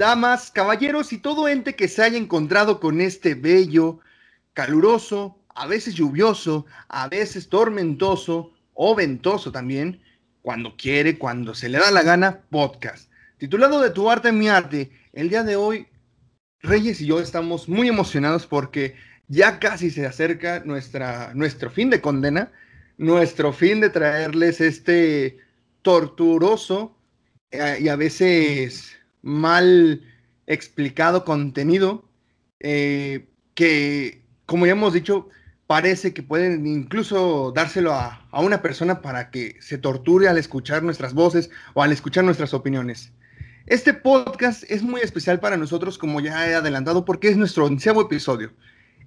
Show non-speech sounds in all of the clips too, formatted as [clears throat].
damas, caballeros y todo ente que se haya encontrado con este bello, caluroso, a veces lluvioso, a veces tormentoso o ventoso también, cuando quiere, cuando se le da la gana, podcast. Titulado de Tu arte, mi arte, el día de hoy, Reyes y yo estamos muy emocionados porque ya casi se acerca nuestra, nuestro fin de condena, nuestro fin de traerles este torturoso eh, y a veces mal explicado contenido eh, que, como ya hemos dicho, parece que pueden incluso dárselo a, a, una persona para que se torture al escuchar nuestras voces o al escuchar nuestras opiniones. Este podcast es muy especial para nosotros, como ya he adelantado, porque es nuestro onceavo episodio.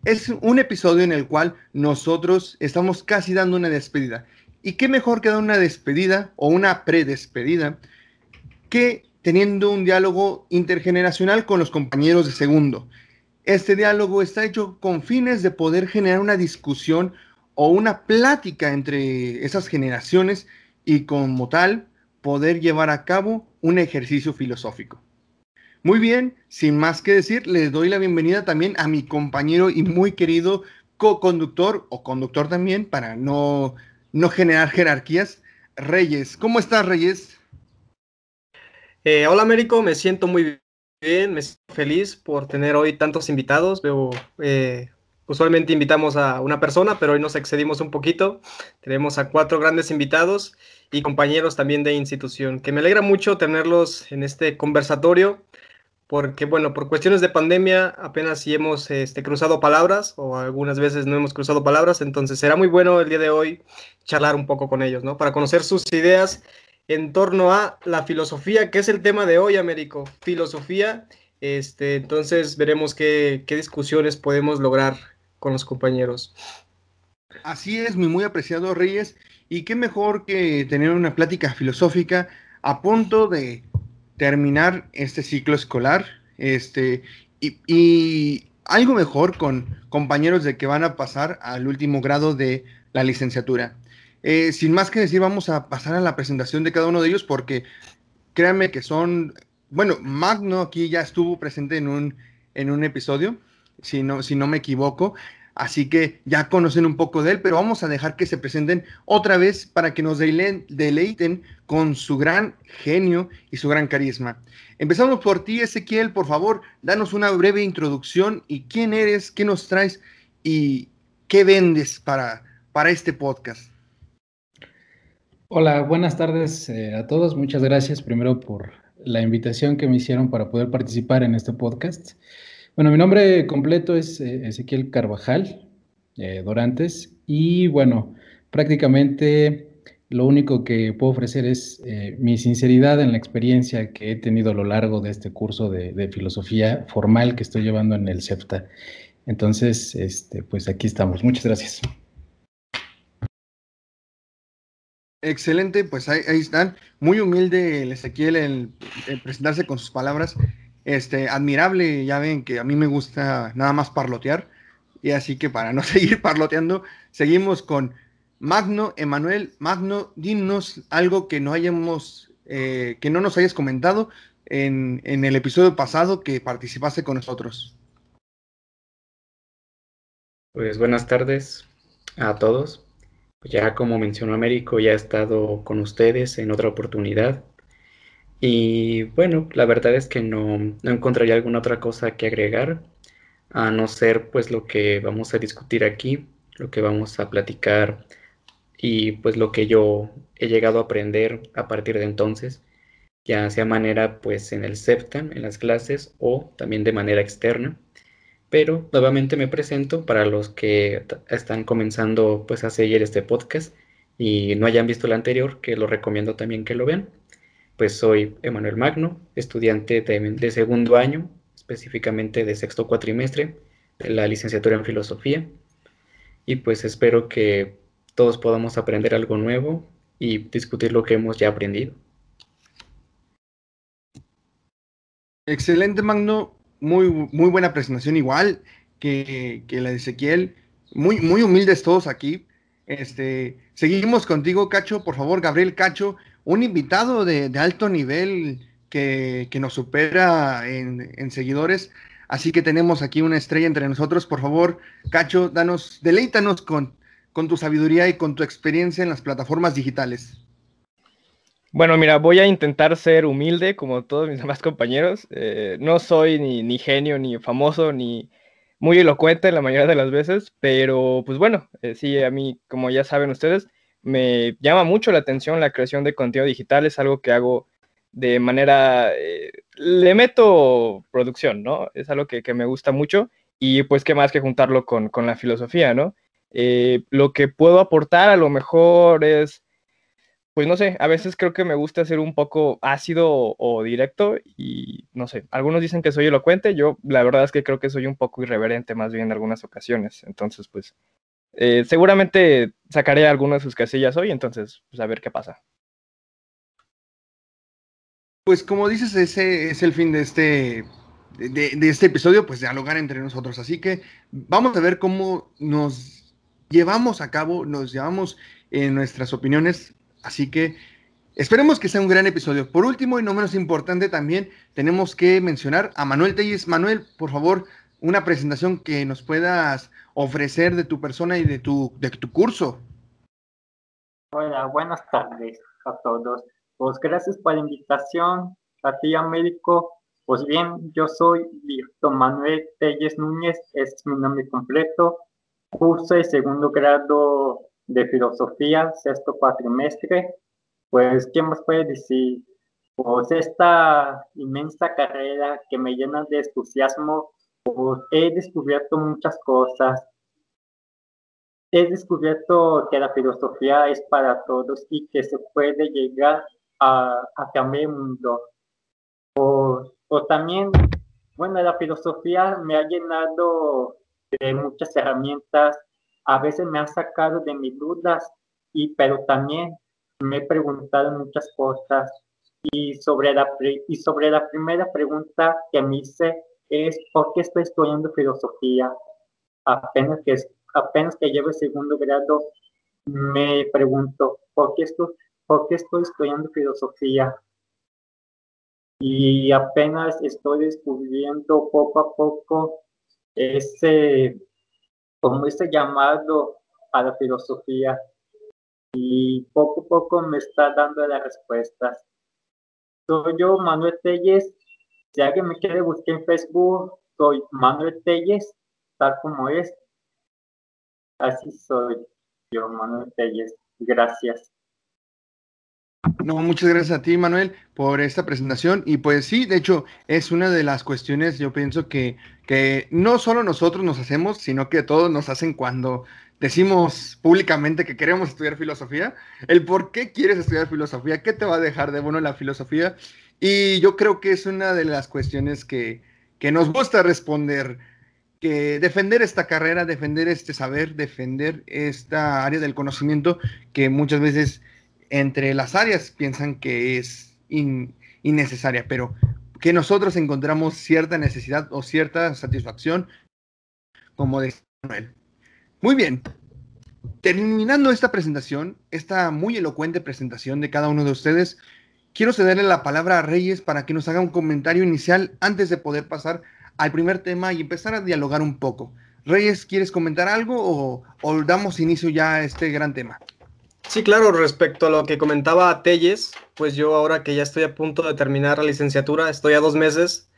Es un episodio en el cual nosotros estamos casi dando una despedida. ¿Y qué mejor que dar una despedida o una predespedida que teniendo un diálogo intergeneracional con los compañeros de segundo? Este diálogo está hecho con fines de poder generar una discusión o una plática entre esas generaciones y como tal poder llevar a cabo un ejercicio filosófico. Muy bien, sin más que decir, les doy la bienvenida también a mi compañero y muy querido co-conductor o conductor también para no, no generar jerarquías, Reyes. ¿Cómo estás, Reyes? Eh, hola, Américo, me siento muy bien, me siento feliz por tener hoy tantos invitados. Veo, eh, usualmente invitamos a una persona, pero hoy nos excedimos un poquito. Tenemos a cuatro grandes invitados y compañeros también de institución, que me alegra mucho tenerlos en este conversatorio, porque bueno, por cuestiones de pandemia apenas si hemos este, cruzado palabras o algunas veces no hemos cruzado palabras, entonces será muy bueno el día de hoy charlar un poco con ellos, ¿no? Para conocer sus ideas en torno a la filosofía, que es el tema de hoy, Américo, filosofía. Este, entonces veremos qué, qué discusiones podemos lograr con los compañeros. Así es, mi muy apreciado Reyes. Y qué mejor que tener una plática filosófica a punto de terminar este ciclo escolar. Este, y, y, algo mejor con compañeros de que van a pasar al último grado de la licenciatura. Eh, sin más que decir, vamos a pasar a la presentación de cada uno de ellos porque créanme que son, bueno, Magno aquí ya estuvo presente en un, en un episodio, si no, si no me equivoco. Así que ya conocen un poco de él, pero vamos a dejar que se presenten otra vez para que nos deleiten con su gran genio y su gran carisma. Empezamos por ti, Ezequiel, por favor, danos una breve introducción y quién eres, qué nos traes y qué vendes para, para este podcast. Hola, buenas tardes eh, a todos. Muchas gracias primero por la invitación que me hicieron para poder participar en este podcast. Bueno, mi nombre completo es eh, Ezequiel Carvajal eh, Dorantes y bueno, prácticamente lo único que puedo ofrecer es eh, mi sinceridad en la experiencia que he tenido a lo largo de este curso de, de filosofía formal que estoy llevando en el CEPTA. Entonces, este, pues aquí estamos. Muchas gracias. Excelente, pues ahí, están. Muy humilde el Ezequiel en presentarse con sus palabras. Este, admirable, ya ven que a mí me gusta nada más parlotear. Y así que para no [laughs] seguir parloteando, seguimos con Magno, Emanuel. Magno, dinos algo que no hayamos, eh, que no nos hayas comentado en, en, el episodio pasado que participaste con nosotros. Pues buenas tardes a todos. Ya como mencionó Américo, ya he estado con ustedes en otra oportunidad y bueno, la verdad es que no, no, encontraría alguna otra cosa que agregar, a no ser pues lo que vamos a discutir aquí, lo que vamos a platicar y pues lo que yo he llegado a aprender a partir de entonces, ya sea manera pues en el SEPTAN, en las clases o también de manera externa. Pero nuevamente me presento para los que están comenzando pues a seguir este podcast y no hayan visto el anterior, que lo recomiendo también que lo vean pues soy Emanuel Magno, estudiante de, de, segundo año, específicamente de sexto cuatrimestre de la licenciatura en filosofía. Y pues espero que todos podamos aprender algo nuevo y discutir lo que hemos ya aprendido. Excelente, Magno. Muy, muy buena presentación, igual que, que la de Ezequiel. Muy, muy humildes todos aquí. Este, seguimos contigo, Cacho. Por favor, Gabriel Cacho, un invitado de, de alto nivel que, nos supera en, seguidores. Así que tenemos aquí una estrella entre nosotros. Por favor, Cacho, danos, deleítanos con, con tu sabiduría y con tu experiencia en las plataformas digitales. Bueno, mira, voy a intentar ser humilde como todos mis [laughs] demás compañeros. Eh, no soy ni, genio, ni famoso, ni muy elocuente la mayoría de las veces, pero pues bueno, eh, sí, a mí, como ya saben ustedes, me llama mucho la atención la creación de contenido digital, es algo que hago de manera, eh, le meto producción, ¿no? Es algo que, me gusta mucho y pues qué más que juntarlo con, con la filosofía, ¿no? lo que puedo aportar a lo mejor es pues no sé, a veces creo que me gusta ser un poco ácido o, directo y no sé, algunos dicen que soy elocuente, yo la verdad es que creo que soy un poco irreverente más bien en algunas ocasiones, entonces pues eh, seguramente sacaré algunas de sus casillas hoy, entonces pues a ver qué pasa. Pues como dices, ese es el fin de este, de, de este episodio, pues dialogar entre nosotros, así que vamos a ver cómo nos llevamos a cabo, nos llevamos en nuestras opiniones Así que esperemos que sea un gran episodio. Por último y no menos importante también tenemos que mencionar a Manuel Telles. Manuel, por favor, una presentación que nos puedas ofrecer de tu persona y de tu, de tu curso. Hola, buenas tardes a todos. Pues gracias por la invitación a ti, Américo. Pues bien, yo soy Víctor Manuel Telles Núñez, es mi nombre completo. Curso de segundo grado de filosofía, sexto cuatrimestre, pues, ¿quién más puede decir? Pues esta inmensa carrera que me llena de entusiasmo, pues he descubierto muchas cosas. He descubierto que la filosofía es para todos y que se puede llegar a, a cambiar el mundo. O, o también, bueno, la filosofía me ha llenado de muchas herramientas a veces me ha sacado de mis dudas, y, pero también me he preguntado muchas cosas. Y sobre, la, y sobre la primera pregunta que me hice es, ¿por qué estoy estudiando filosofía? Apenas que, apenas que llevo el segundo grado, me pregunto, ¿por qué, estoy, ¿por qué estoy estudiando filosofía? Y apenas estoy descubriendo poco a poco ese como ese llamado a la filosofía y poco a poco me está dando las respuestas. Soy yo, Manuel Telles. Si alguien me quiere buscar en Facebook, soy Manuel Telles, tal como es. Así soy yo, Manuel Telles. Gracias. No, muchas gracias a ti, Manuel, por esta presentación. Y pues sí, de hecho, es una de las cuestiones, yo pienso que, que no solo nosotros nos hacemos, sino que todos nos hacen cuando decimos públicamente que queremos estudiar filosofía. El por qué quieres estudiar filosofía, qué te va a dejar de bueno la filosofía. Y yo creo que es una de las cuestiones que, que nos gusta responder que defender esta carrera, defender este saber, defender esta área del conocimiento que muchas veces entre las áreas piensan que es innecesaria, pero que nosotros encontramos cierta necesidad o cierta satisfacción, como de Manuel. Muy bien. Terminando esta presentación, esta muy elocuente presentación de cada uno de ustedes, quiero cederle la palabra a Reyes para que nos haga un comentario inicial antes de poder pasar al primer tema y empezar a dialogar un poco. Reyes, ¿quieres comentar algo o damos inicio ya a este gran tema? Sí, claro, respecto a lo que comentaba Telles, pues yo ahora que ya estoy a punto de terminar la licenciatura, estoy a dos meses,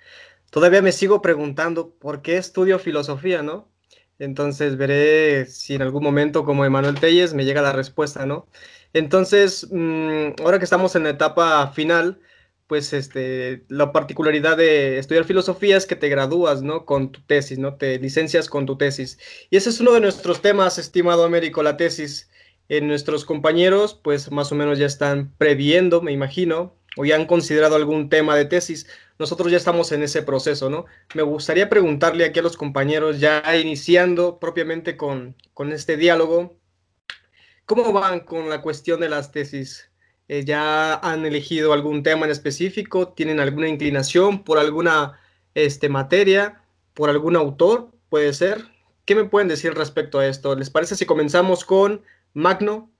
todavía me sigo preguntando por qué estudio filosofía, ¿no? Entonces veré si en algún momento, como Emanuel Telles, me llega la respuesta, ¿no? Entonces, mm, ahora que estamos en la etapa final, pues este, la particularidad de estudiar filosofía es que te gradúas, ¿no? Con tu tesis, ¿no? Te licencias con tu tesis. Y ese es uno de nuestros temas, estimado Américo, la tesis en nuestros compañeros, pues más o menos ya están previendo, me imagino, o ya han considerado algún tema de tesis. Nosotros ya estamos en ese proceso, ¿no? Me gustaría preguntarle aquí a los compañeros, ya iniciando propiamente con, con este diálogo, ¿cómo van con la cuestión de las tesis? Eh, ¿Ya han elegido algún tema en específico? ¿Tienen alguna inclinación por alguna este, materia? ¿Por algún autor? ¿Puede ser? ¿Qué me pueden decir respecto a esto? ¿Les parece si comenzamos con Magno.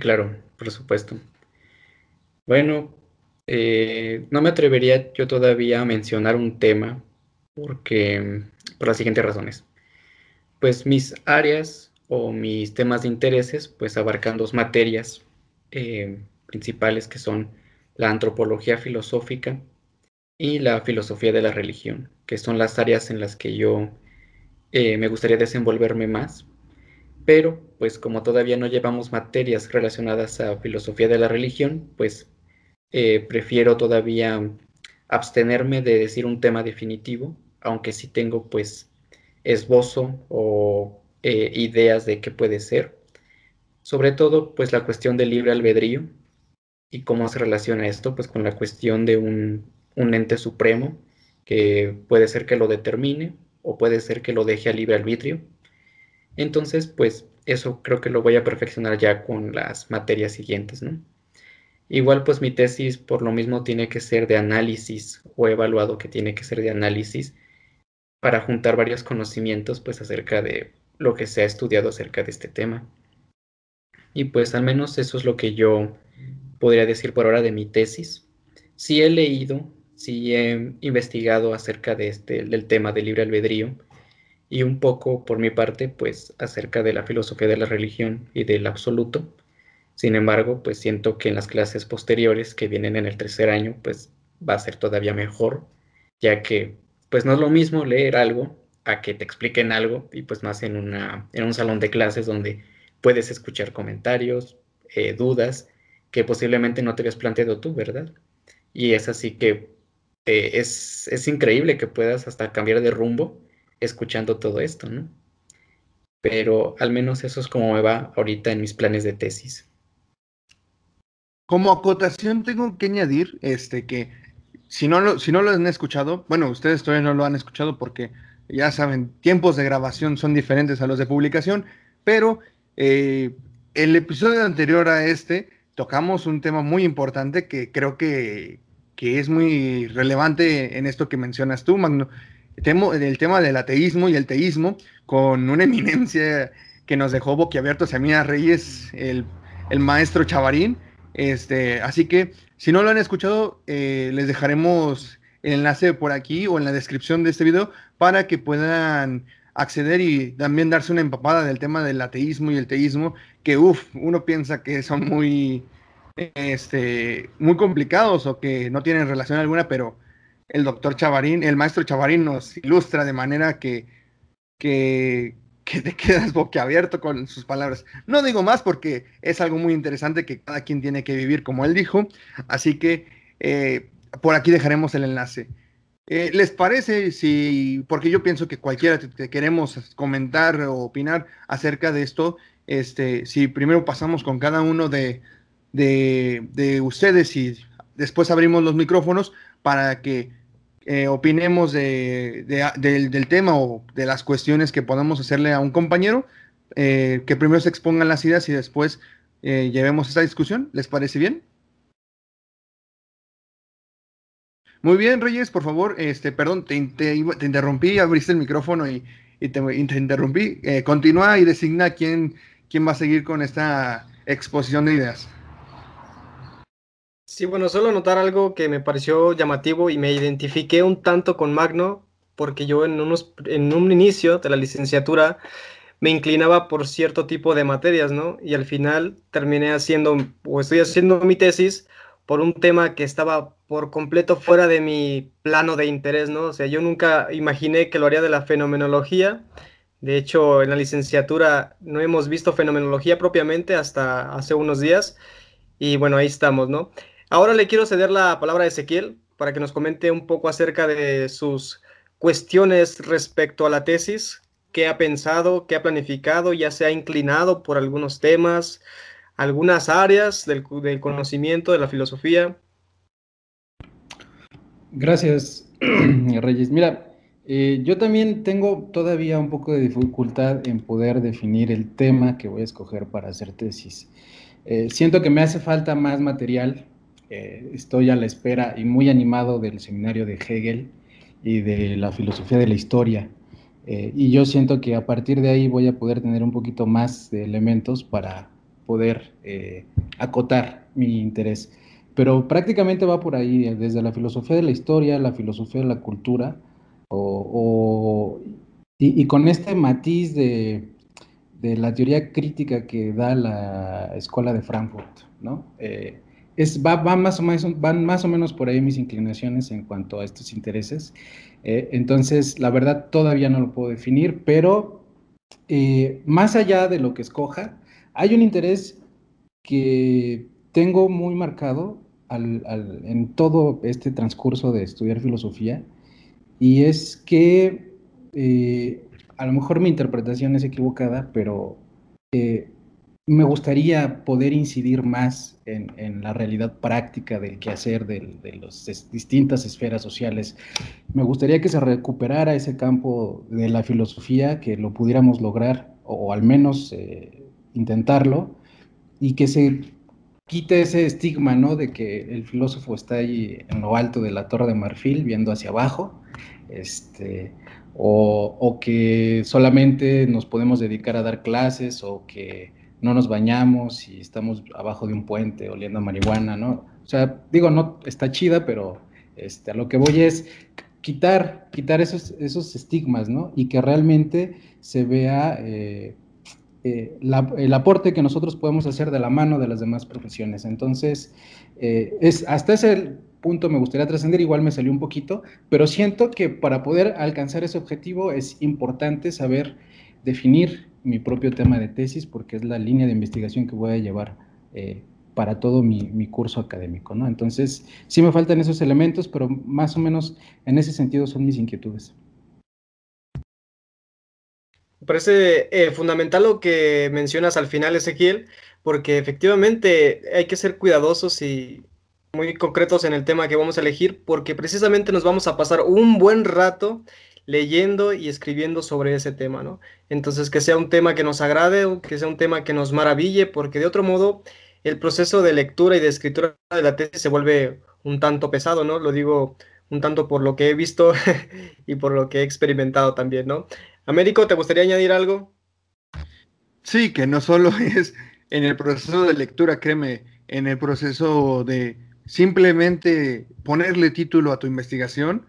Claro, por supuesto. Bueno, eh, no me atrevería yo todavía a mencionar un tema porque por las siguientes razones. Pues mis áreas o mis temas de intereses pues abarcan dos materias eh, principales que son la antropología filosófica y la filosofía de la religión, que son las áreas en las que yo eh, me gustaría desenvolverme más. Pero, pues como todavía no llevamos materias relacionadas a filosofía de la religión, pues eh, prefiero todavía abstenerme de decir un tema definitivo, aunque sí tengo pues esbozo o eh, ideas de qué puede ser. Sobre todo, pues la cuestión del libre albedrío y cómo se relaciona esto, pues con la cuestión de un, un ente supremo que puede ser que lo determine o puede ser que lo deje a libre arbitrio. Entonces, pues eso creo que lo voy a perfeccionar ya con las materias siguientes, ¿no? Igual, pues mi tesis por lo mismo tiene que ser de análisis o evaluado que tiene que ser de análisis para juntar varios conocimientos pues acerca de lo que se ha estudiado acerca de este tema. Y pues al menos eso es lo que yo podría decir por ahora de mi tesis. Sí he leído sí he investigado acerca de este, del tema del libre albedrío y un poco por mi parte, pues acerca de la filosofía de la religión y del absoluto. Sin embargo, pues siento que en las clases posteriores que vienen en el tercer año, pues va a ser todavía mejor, ya que pues no es lo mismo leer algo a que te expliquen algo y pues más en, una, en un salón de clases donde puedes escuchar comentarios, eh, dudas que posiblemente no te habías planteado tú, ¿verdad? Y es así que eh, es, es, increíble que puedas hasta cambiar de rumbo escuchando todo esto, ¿no? Pero al menos eso es como me va ahorita en mis planes de tesis. Como acotación tengo que añadir este, que si no, lo, si no lo han escuchado, bueno, ustedes todavía no lo han escuchado porque ya saben, tiempos de grabación son diferentes a los de publicación, pero eh, el episodio anterior a este tocamos un tema muy importante que creo que, que es muy relevante en esto que mencionas tú, Magno. El tema del ateísmo y el teísmo, con una [laughs] eminencia que nos dejó boquiabiertos a Reyes, el, el, maestro Chavarín. Este, así que, si no lo han escuchado, eh, les dejaremos el enlace por aquí o en la descripción de este video para que puedan acceder y también darse una empapada del tema del ateísmo y el teísmo, que uff, uno piensa que son muy, este, muy complicados o que no tienen relación alguna, pero el doctor Chavarín, el maestro Chavarín nos ilustra de manera que, que, te [laughs] quedas boquiabierto con sus palabras. No digo más porque es algo muy interesante que cada quien tiene que vivir como él dijo, así que eh, por aquí dejaremos el enlace. Eh, ¿Les parece si, porque yo pienso que cualquiera que queremos comentar o opinar acerca de esto, este, si primero pasamos con cada uno de, de, ustedes y después abrimos los micrófonos para que eh, opinemos de, del, tema o de las cuestiones que podamos hacerle a un compañero, eh, que primero se expongan las ideas y después eh, llevemos esta discusión. ¿Les parece bien? Muy bien, Reyes, por favor, este, perdón, te, interrumpí, abriste el micrófono y, te, interrumpí. continúa y designa quién, quién va a seguir con esta exposición de ideas. Sí, bueno, solo notar algo que me pareció llamativo y me identifiqué un tanto con Magno, porque yo en, unos, en un inicio de la licenciatura me inclinaba por cierto tipo de materias, ¿no? Y al final terminé haciendo, o estoy haciendo mi tesis por un tema que estaba por completo fuera de mi plano de interés, ¿no? O sea, yo nunca imaginé que lo haría de la fenomenología. De hecho, en la licenciatura no hemos visto fenomenología propiamente hasta hace unos días. Y bueno, ahí estamos, ¿no? Ahora le quiero ceder la palabra a Ezequiel para que nos comente un poco acerca de sus cuestiones respecto a la tesis, qué ha pensado, qué ha planificado, ya se ha inclinado por algunos temas, algunas áreas del, conocimiento de la filosofía. Gracias, [clears throat] Reyes. Mira, eh, yo también tengo todavía un poco de dificultad en poder definir el tema que voy a escoger para hacer tesis. Eh, siento que me hace falta más material eh, estoy a la espera y muy animado del seminario de Hegel y de la filosofía de la historia. Eh, y yo siento que a partir de ahí voy a poder tener un poquito más de elementos para poder eh, acotar mi interés. Pero prácticamente va por ahí, desde la filosofía de la historia, la filosofía de la cultura, y, con este matiz de, la teoría crítica que da la Escuela de Frankfurt, ¿no? Eh, es, va, más o menos, van más o menos por ahí mis inclinaciones en cuanto a estos intereses. Eh, entonces, la verdad todavía no lo puedo definir, pero eh, más allá de lo que escoja, hay un interés que tengo muy marcado en todo este transcurso de estudiar filosofía, y es que eh, a lo mejor mi interpretación es equivocada, pero me gustaría poder incidir más en, la realidad práctica del quehacer de, de las distintas esferas sociales. Me gustaría que se recuperara ese campo de la filosofía, que lo pudiéramos lograr, o, al menos eh, intentarlo, y que se quite ese estigma, ¿no? De que el filósofo está ahí en lo alto de la torre de marfil, viendo hacia abajo, este, o, o que solamente nos podemos dedicar a dar clases, o que no nos bañamos y estamos abajo de un puente oliendo a marihuana, ¿no? O sea, digo, no está chida, pero este, a lo que voy es quitar, quitar esos, esos estigmas, ¿no? Y que realmente se vea eh, eh, el aporte que nosotros podemos hacer de la mano de las demás profesiones. Entonces, eh, es, hasta ese punto me gustaría trascender, igual me salió un poquito, pero siento que para poder alcanzar ese objetivo es importante saber definir mi propio tema de tesis porque es la línea de investigación que voy a llevar eh, para todo mi, curso académico, ¿no? Entonces, sí me faltan esos elementos, pero más o menos en ese sentido son mis inquietudes. Me parece eh, fundamental lo que mencionas al final, Ezequiel, porque efectivamente hay que ser cuidadosos y muy concretos en el tema que vamos a elegir, porque precisamente nos vamos a pasar un buen rato leyendo y escribiendo sobre ese tema, ¿no? Entonces, que sea un tema que nos agrade, que sea un tema que nos maraville, porque de otro modo el proceso de lectura y de escritura de la tesis se vuelve un tanto pesado, ¿no? Lo digo un tanto por lo que he visto [laughs] y por lo que he experimentado también, ¿no? Américo, ¿te gustaría añadir algo? Sí, que no solo [laughs] es en el proceso de lectura, créeme, en el proceso de simplemente ponerle título a tu investigación,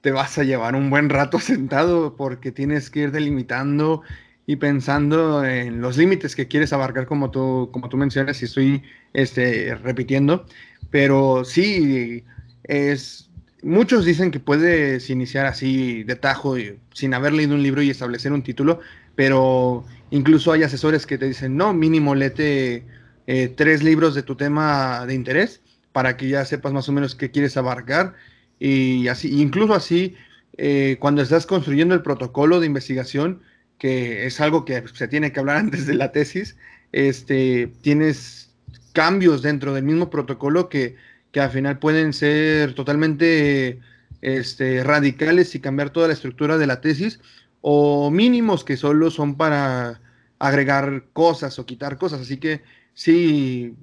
te vas a llevar un buen rato [laughs] sentado porque tienes que ir delimitando y pensando en los límites que quieres abarcar como tú, como tú mencionas y estoy este, repitiendo. Pero sí, es, muchos dicen que puedes iniciar así de tajo sin haber leído un libro y establecer un título, pero incluso hay asesores que te dicen, no, mínimo lete eh, tres libros de tu tema de interés para que ya sepas más o menos qué quieres abarcar y así, incluso así, eh, cuando estás construyendo el protocolo de investigación, que es algo que se tiene que hablar [laughs] antes de la tesis, este, tienes cambios dentro del mismo protocolo que, que al final pueden ser totalmente este, radicales y cambiar toda la estructura de la tesis, o mínimos que solo son para agregar cosas o quitar cosas. Así que sí,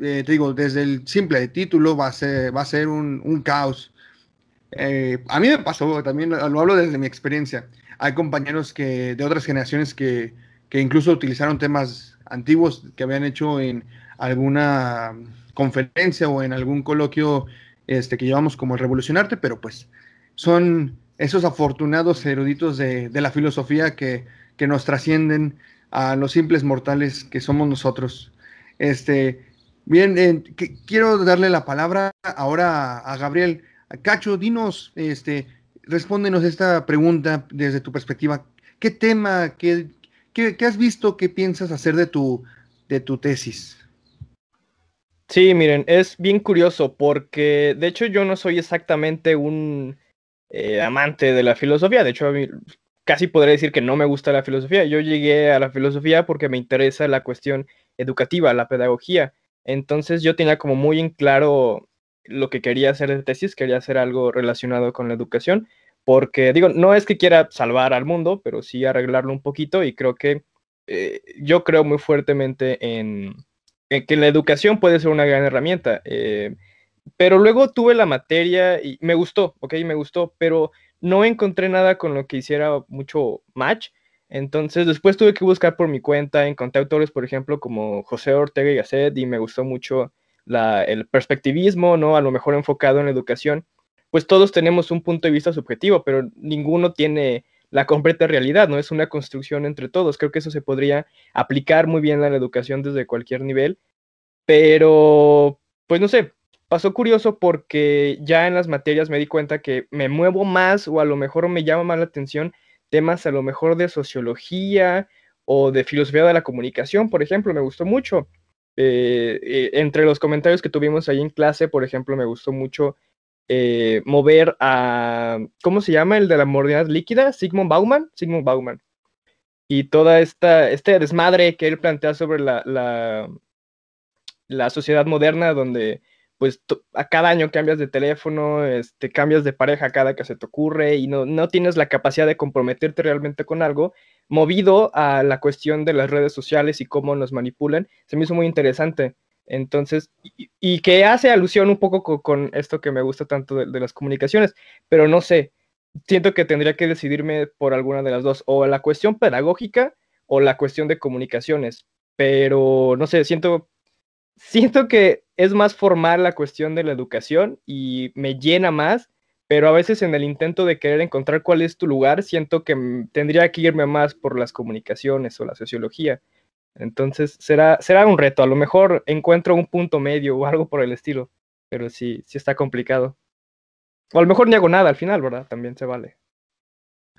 eh, te digo, desde el simple título va a ser, va a ser un, un caos eh, a mí me pasó, también lo hablo desde mi experiencia. Hay compañeros que, de otras generaciones que, que incluso utilizaron temas antiguos que habían hecho en alguna conferencia o en algún coloquio este, que llevamos como el Revolucionarte, pero pues son esos afortunados eruditos de, de la filosofía que, que, nos trascienden a los simples mortales que somos nosotros. Este, bien, eh, quiero darle la palabra ahora a Gabriel. Cacho, dinos, este, respóndenos esta pregunta desde tu perspectiva. ¿Qué tema, qué, qué, has visto, qué piensas hacer de tu, de tu tesis? Sí, miren, es bien curioso porque de hecho yo no soy exactamente un eh, amante de la filosofía, de hecho casi podría decir que no me gusta la filosofía. Yo llegué a la filosofía porque me interesa la cuestión educativa, la pedagogía. Entonces yo tenía como muy en claro lo que quería hacer de tesis, quería hacer algo relacionado con la educación, porque digo, no es que quiera salvar al mundo, pero sí arreglarlo un poquito y creo que eh, yo creo muy fuertemente en, que la educación puede ser una gran herramienta. Eh, pero luego tuve la materia y me gustó, ok, me gustó, pero no encontré nada con lo que hiciera mucho match. Entonces, después tuve que buscar por mi cuenta, encontré autores, por ejemplo, como José Ortega y Gasset, y me gustó mucho el perspectivismo, ¿no? A lo mejor enfocado en la educación. Pues todos tenemos un punto de vista subjetivo, pero ninguno tiene la completa realidad, ¿no? Es una construcción entre todos. Creo que eso se podría aplicar muy bien a la educación desde cualquier nivel, pero, pues no sé, pasó curioso porque ya en las materias me di cuenta que me muevo más o a lo mejor me llama más la atención temas a lo mejor de sociología o de filosofía de la comunicación, por ejemplo, me gustó mucho. Eh, eh, entre los comentarios que tuvimos ahí en clase, por ejemplo, me gustó mucho eh, mover a, ¿cómo se llama? El de la modernidad líquida, Sigmund Bauman, Sigmund Bauman. Y toda esta, este desmadre que él plantea sobre la, la, la sociedad moderna, donde pues a cada año cambias de teléfono, este, cambias de pareja cada que se te ocurre y no, no tienes la capacidad de comprometerte realmente con algo, movido a la cuestión de las redes sociales y cómo nos manipulan, se me hizo muy interesante. Entonces, y, que hace alusión un poco con, esto que me gusta tanto de, las comunicaciones, pero no sé, siento que tendría que decidirme por alguna de las dos, o la cuestión pedagógica o la cuestión de comunicaciones, pero no sé, siento siento que es más formal la cuestión de la educación y me llena más, pero a veces en el intento de querer encontrar cuál es tu lugar, siento que tendría que irme más por las comunicaciones o la sociología. Entonces será, será un reto, a lo mejor encuentro un punto medio o algo por el estilo, pero sí, sí está complicado. O a lo mejor ni hago nada al final, ¿verdad? También se vale.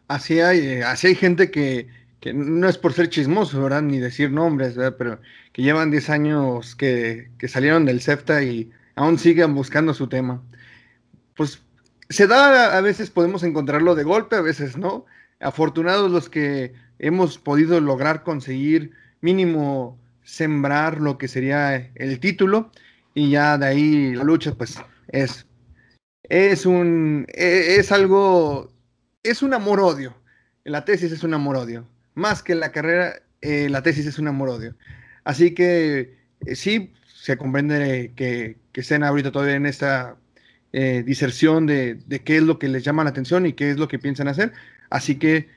Así hay, eh, así hay gente que, que no es por ser chismoso, ¿verdad? Ni decir nombres, ¿verdad? Pero que llevan 10 años que, salieron del CEFTA y aún siguen buscando su tema. Pues se da, a veces podemos encontrarlo de golpe, a veces no. Afortunados los que hemos podido lograr conseguir mínimo sembrar lo que sería el título y ya de ahí la lucha pues es es un e, es algo es un amor odio la tesis es un amor odio más que la carrera, eh, la tesis es un amor-odio. Así que eh, sí, se comprende que, que, estén ahorita todavía en esta eh, diserción de, qué es lo que les llama la atención y qué es lo que piensan hacer. Así que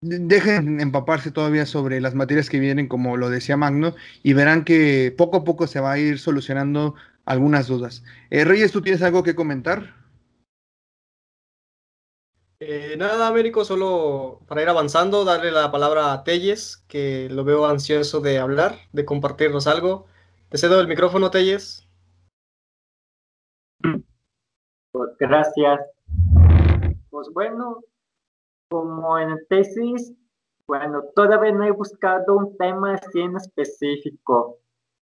dejen empaparse todavía sobre las materias que vienen, como lo decía Magno, y verán que poco a poco se va a ir solucionando algunas dudas. Reyes, ¿tú tienes algo que comentar? Eh, nada, Américo, solo para ir avanzando, darle la palabra a Telles, que lo veo ansioso de hablar, de compartirnos algo. Te cedo el micrófono, Telles. Pues gracias. Pues bueno, como en tesis, bueno, todavía no he buscado un tema así en específico,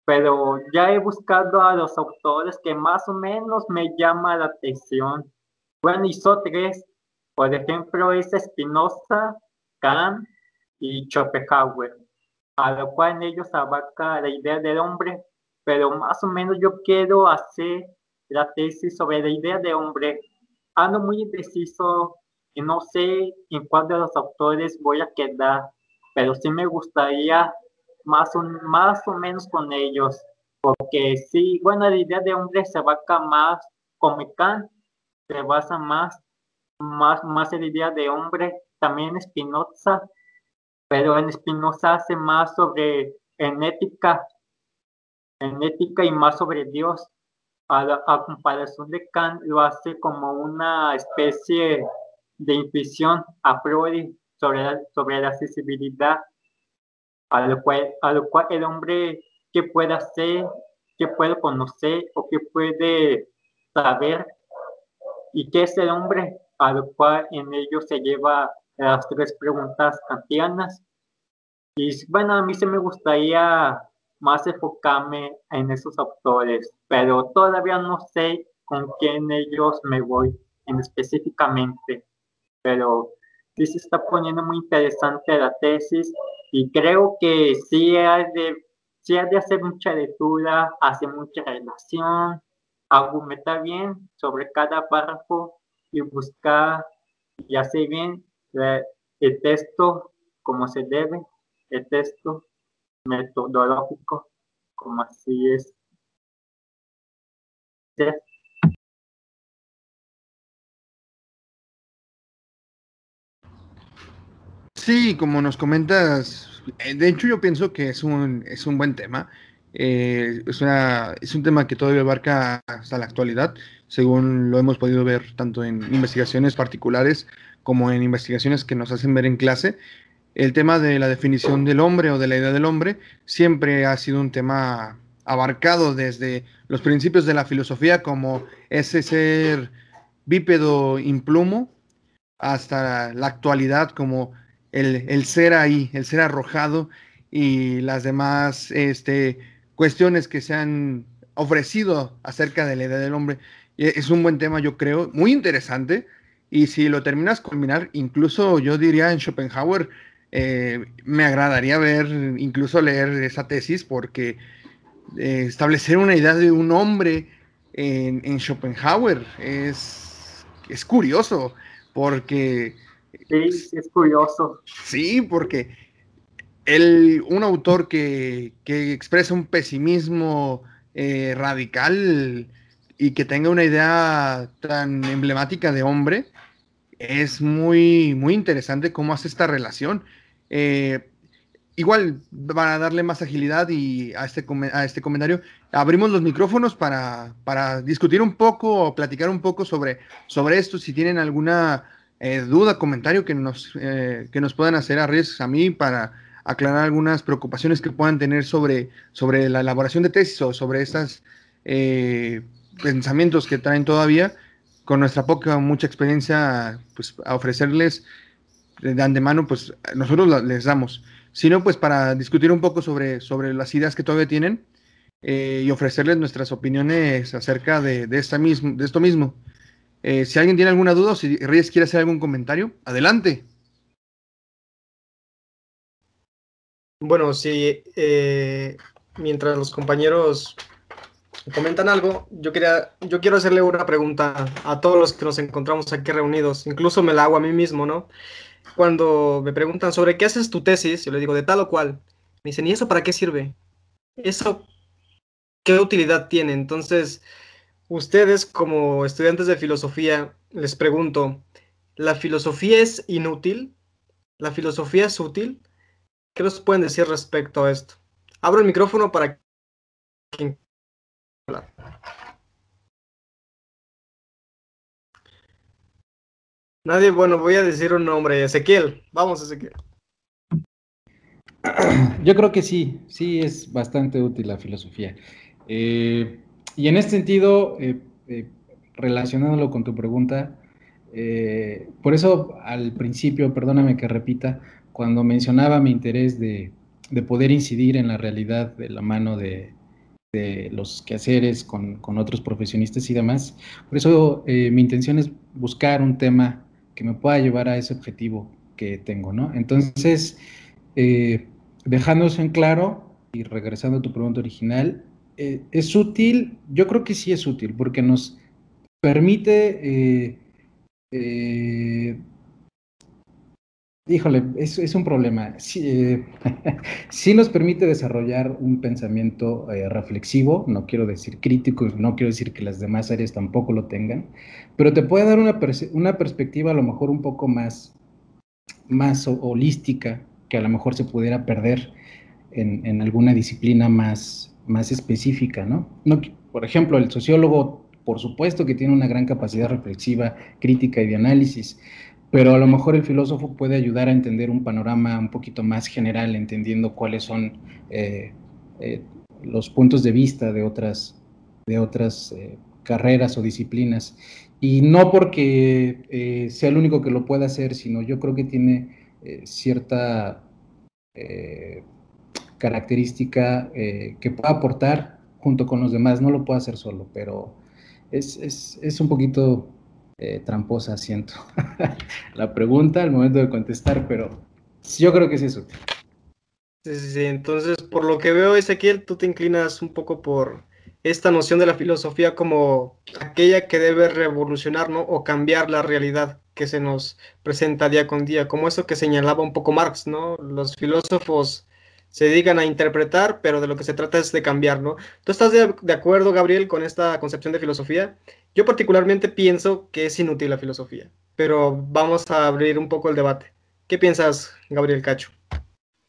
pero ya he buscado a los autores que más o menos me llama la atención. Bueno, hizo tres por ejemplo, es Spinoza, Kant y Schopenhauer, a lo cual ellos abarca la idea del hombre, pero más o menos yo quiero hacer la tesis sobre la idea de hombre. Ando muy indeciso y no sé en cuál de los autores voy a quedar, pero sí me gustaría más o, más o menos con ellos, porque sí, bueno, la idea de hombre se abarca más con Kant, se basa más más, más el idea de hombre, también Spinoza, pero en Spinoza hace más sobre en ética, en ética y más sobre Dios. A, comparación de Kant lo hace como una especie de intuición a priori sobre la, sobre la accesibilidad, a lo, cual, a lo cual el hombre que puede hacer, que puede conocer o que puede saber y qué es el hombre a lo cual en ello se lleva las tres preguntas kantianas. Y bueno, a mí se me gustaría más enfocarme en esos autores, pero todavía no sé con quién ellos me voy en específicamente. Pero sí se está poniendo muy interesante la tesis y creo que sí hay de, sí hay de hacer mucha lectura, hacer mucha relación, argumentar bien sobre cada párrafo y buscar y hacer bien el texto como se debe, el texto metodológico como así es. Sí, como nos comentas, eh, de hecho yo pienso que es un, es un buen tema. Eh, es, una, es un tema que todavía abarca hasta la actualidad, según lo hemos podido ver tanto en investigaciones particulares como en investigaciones que nos hacen ver en clase. El tema de la definición del hombre o de la idea del hombre siempre ha sido un tema abarcado desde los principios de la filosofía como ese ser bípedo implumo hasta la actualidad como el, ser ahí, el ser arrojado y las demás este, cuestiones que se han ofrecido acerca de la idea del hombre. Es un buen tema, yo creo, muy interesante. Y si lo terminas combinar, incluso yo diría en Schopenhauer, eh, me agradaría ver, incluso leer esa tesis, porque eh, establecer una idea de un hombre en, Schopenhauer es, es curioso, porque Sí, es curioso. Sí, porque él, un autor que, expresa un pesimismo eh, radical y que tenga una idea tan emblemática de hombre, es muy, muy interesante cómo hace esta relación. Eh, igual, para darle más agilidad y a este, a este comentario, abrimos los micrófonos para, para discutir un poco o platicar un poco sobre, sobre esto. Si tienen alguna eh, duda, comentario que nos, eh, que nos puedan hacer a Riz, a mí, para aclarar algunas preocupaciones que puedan tener sobre, sobre la elaboración de tesis o sobre estos eh, pensamientos que traen todavía, con nuestra poca mucha experiencia, pues a ofrecerles de antemano, pues nosotros les damos. Sino pues para discutir un poco sobre, sobre las ideas que todavía tienen y ofrecerles nuestras opiniones acerca de, de, esta mismo, de esto mismo. Eh, si alguien tiene alguna duda o si Reyes quiere hacer algún comentario, adelante. Bueno, si eh, mientras los compañeros comentan algo, yo, quería, yo quiero hacerle una pregunta a todos los que nos encontramos aquí reunidos, incluso me la hago a mí mismo, ¿no? Cuando me preguntan sobre qué haces tu tesis, yo le digo de tal o cual, me dicen, ¿y eso para qué sirve? ¿Eso qué utilidad tiene? Entonces, Ustedes como estudiantes de filosofía, les pregunto, ¿la filosofía es inútil? ¿La filosofía es útil? ¿Qué nos pueden decir respecto a esto? Abro el micrófono para quien Nadie, bueno, voy a decir un nombre, Ezequiel. Vamos, Ezequiel. [clears throat] Yo creo que sí, sí es bastante útil la filosofía. Eh, y en este sentido, eh, eh, relacionándolo con tu pregunta, por eso al principio, perdóname que repita, cuando mencionaba mi interés de, poder incidir en la realidad de la mano de, los quehaceres con, otros profesionistas y demás, por eso mi intención es buscar un tema me pueda llevar a ese objetivo que tengo, ¿no? Entonces, dejando eso en claro y regresando a tu pregunta original, eh, es útil, yo creo que sí es útil, porque nos permite, eh, eh, híjole, es, un problema, [laughs] sí, nos permite desarrollar un pensamiento reflexivo, no quiero decir crítico, no quiero decir que las demás áreas tampoco lo tengan, pero te puede dar una, una perspectiva a lo mejor un poco más, más holística que a lo mejor se pudiera perder en, en alguna disciplina más, más específica, ¿no? ¿no? Por ejemplo, el sociólogo, por supuesto que tiene una gran capacidad reflexiva, crítica y de análisis, pero a lo mejor el filósofo puede ayudar a entender un panorama un poquito más general, entendiendo cuáles son eh, eh, los puntos de vista de otras, de otras eh, carreras o disciplinas. Y no porque sea el único que lo pueda hacer, sino yo creo que tiene cierta característica que pueda aportar junto con los demás. No lo puedo hacer solo, pero es, es, un poquito eh, tramposa, siento, [laughs] la pregunta al momento de contestar, pero yo creo que es eso. Sí, sí, sí. Entonces, por lo que veo, Ezequiel, tú te inclinas un poco por esta noción de la filosofía como aquella que debe revolucionar ¿no? o cambiar la realidad que se nos presenta día con día, como eso que señalaba un poco Marx, ¿no? Los filósofos se dedican a interpretar, pero de lo que se trata es de cambiar, ¿no? ¿Tú estás de, acuerdo, Gabriel, con esta concepción de filosofía? Yo particularmente pienso que es inútil la filosofía, pero vamos a abrir un poco el debate. ¿Qué piensas, Gabriel Cacho?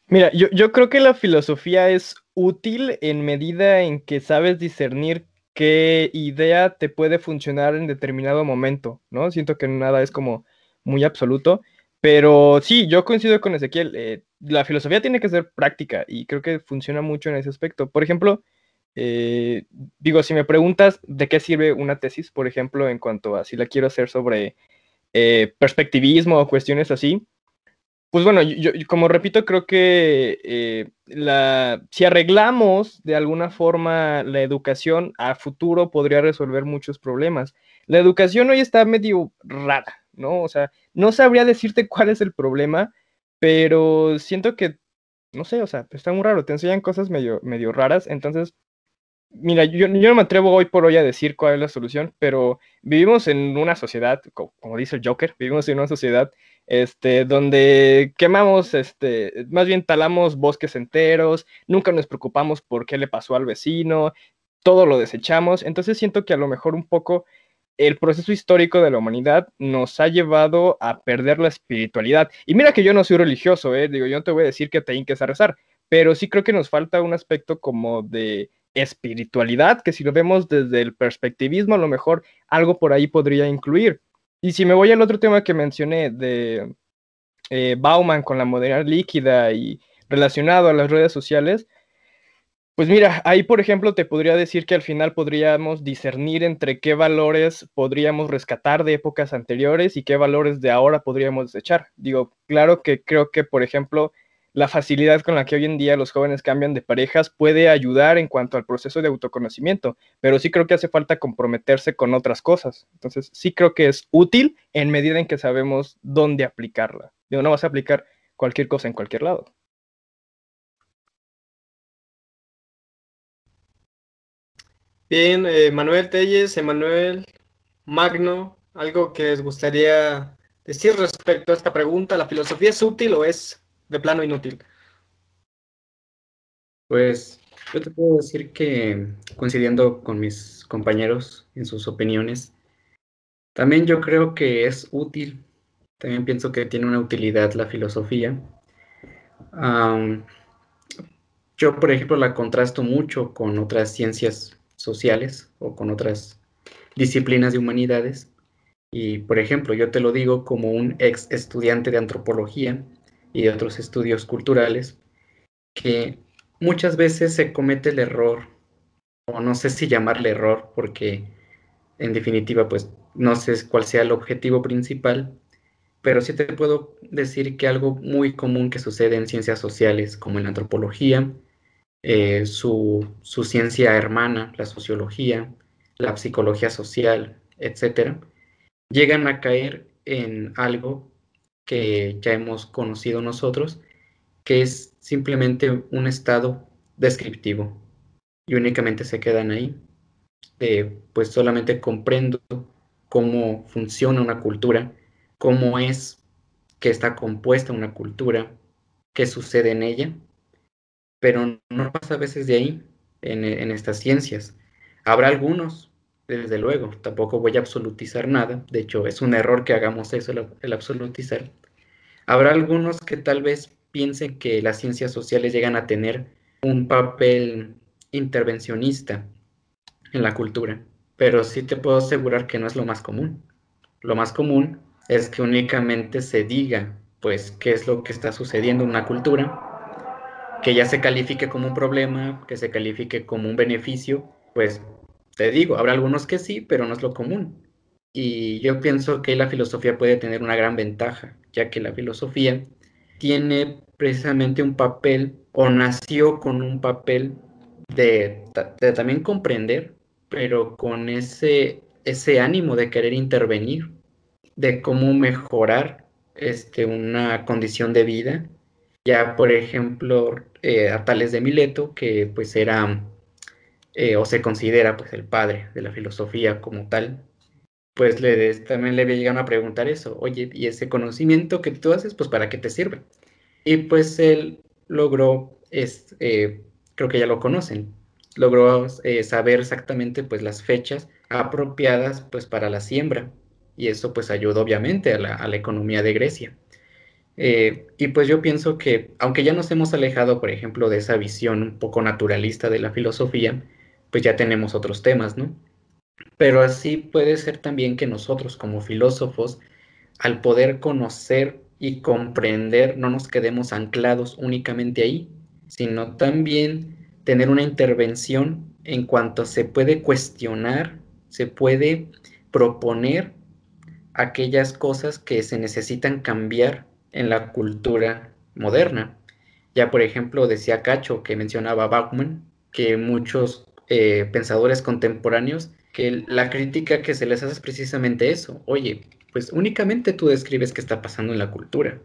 Mira, yo, yo creo que la filosofía es útil en medida en que sabes discernir qué idea te puede funcionar en determinado momento, ¿no? Siento que nada es como muy absoluto, pero sí, yo coincido con Ezequiel, eh, la filosofía tiene que ser práctica y creo que funciona mucho en ese aspecto. Por ejemplo, eh, digo, si me preguntas de qué sirve una tesis, por ejemplo, en cuanto a si la quiero hacer sobre eh, perspectivismo o cuestiones así, pues bueno, yo, como repito, creo que la, si arreglamos de alguna forma la educación a futuro podría resolver muchos problemas. La educación hoy está medio rara, ¿no? O sea, no sabría decirte cuál es el problema, pero siento que, no sé, o sea, está muy raro, te enseñan cosas medio, medio raras, entonces Mira, yo, no me atrevo hoy por hoy a decir cuál es la solución, pero vivimos en una sociedad, como, dice el Joker, vivimos en una sociedad este, donde quemamos, este, más bien talamos bosques enteros, nunca nos preocupamos por qué le pasó al vecino, todo lo desechamos, entonces siento que a lo mejor un poco el proceso histórico de la humanidad nos ha llevado a perder la espiritualidad. Y mira que yo no soy religioso, ¿eh? digo, yo no te voy a decir que te hinques a rezar, pero sí creo que nos falta un aspecto como de espiritualidad, que si lo vemos desde el perspectivismo, a lo mejor algo por ahí podría incluir. Y si me voy al otro tema que mencioné de eh, Bauman con la modernidad líquida y relacionado a las redes sociales, pues mira, ahí por ejemplo te podría decir que al final podríamos discernir entre qué valores podríamos rescatar de épocas anteriores y qué valores de ahora podríamos desechar. Digo, claro que creo que por ejemplo la facilidad con la que hoy en día los jóvenes cambian de parejas puede ayudar en cuanto al proceso de autoconocimiento, pero sí creo que hace falta comprometerse con otras cosas. Entonces, sí creo que es útil en medida en que sabemos dónde aplicarla. Digo, no vas a aplicar cualquier cosa en cualquier lado. Bien, eh, Manuel Telles, Emanuel, Magno, algo que les gustaría decir respecto a esta pregunta, ¿la filosofía es útil o es de plano inútil. Pues yo te puedo decir que coincidiendo con mis compañeros en sus opiniones, también yo creo que es útil, también pienso que tiene una utilidad la filosofía. yo, por ejemplo, la contrasto mucho con otras ciencias sociales o con otras disciplinas de humanidades. Y, por ejemplo, yo te lo digo como un ex estudiante de antropología, y de otros estudios culturales, que muchas veces se comete el error, o no sé si llamarle error, porque en definitiva, pues no sé cuál sea el objetivo principal, pero sí te puedo decir que algo muy común que sucede en ciencias sociales, como en antropología, eh, su, su, ciencia hermana, la sociología, la psicología social, etcétera, llegan a caer en algo que ya hemos conocido nosotros, que es simplemente un estado descriptivo y únicamente se quedan ahí. pues solamente comprendo cómo funciona una cultura, cómo es que está compuesta una cultura, qué sucede en ella, pero no pasa a veces de ahí en, estas ciencias. Habrá algunos, desde luego, tampoco voy a absolutizar nada, de hecho es un error que hagamos eso, el, absolutizar. Habrá algunos que tal vez piensen que las ciencias sociales llegan a tener un papel intervencionista en la cultura, pero sí te puedo asegurar que no es lo más común. Lo más común es que únicamente se diga, pues, qué es lo que está sucediendo en una cultura, que ya se califique como un problema, que se califique como un beneficio, pues te digo, habrá algunos que sí, pero no es lo común. Y yo pienso que la filosofía puede tener una gran ventaja, ya que la filosofía tiene precisamente un papel o nació con un papel de, también comprender, pero con ese, ese ánimo de querer intervenir, de cómo mejorar este, una condición de vida. Ya, por ejemplo, eh, a Tales de Mileto, que pues era eh, o se considera pues el padre de la filosofía como tal, pues le, también le llegan a preguntar eso, oye, ¿y ese conocimiento que tú haces, pues para qué te sirve? Y pues él logró, es, eh, creo que ya lo conocen, logró saber exactamente pues las fechas apropiadas pues para la siembra y eso pues ayudó obviamente a la economía de Grecia. Eh, y pues yo pienso que, aunque ya nos hemos alejado, por ejemplo, de esa visión un poco naturalista de la filosofía, pues ya tenemos otros temas, ¿no? Pero así puede ser también que nosotros como filósofos, al poder conocer y comprender, no nos quedemos anclados únicamente ahí, sino también tener una intervención en cuanto se puede cuestionar, se puede proponer aquellas cosas que se necesitan cambiar en la cultura moderna. Ya por ejemplo decía Cacho que mencionaba Bachman, que muchos eh, pensadores contemporáneos, que la crítica que se les hace es precisamente eso. Oye, pues únicamente tú describes qué está pasando en la cultura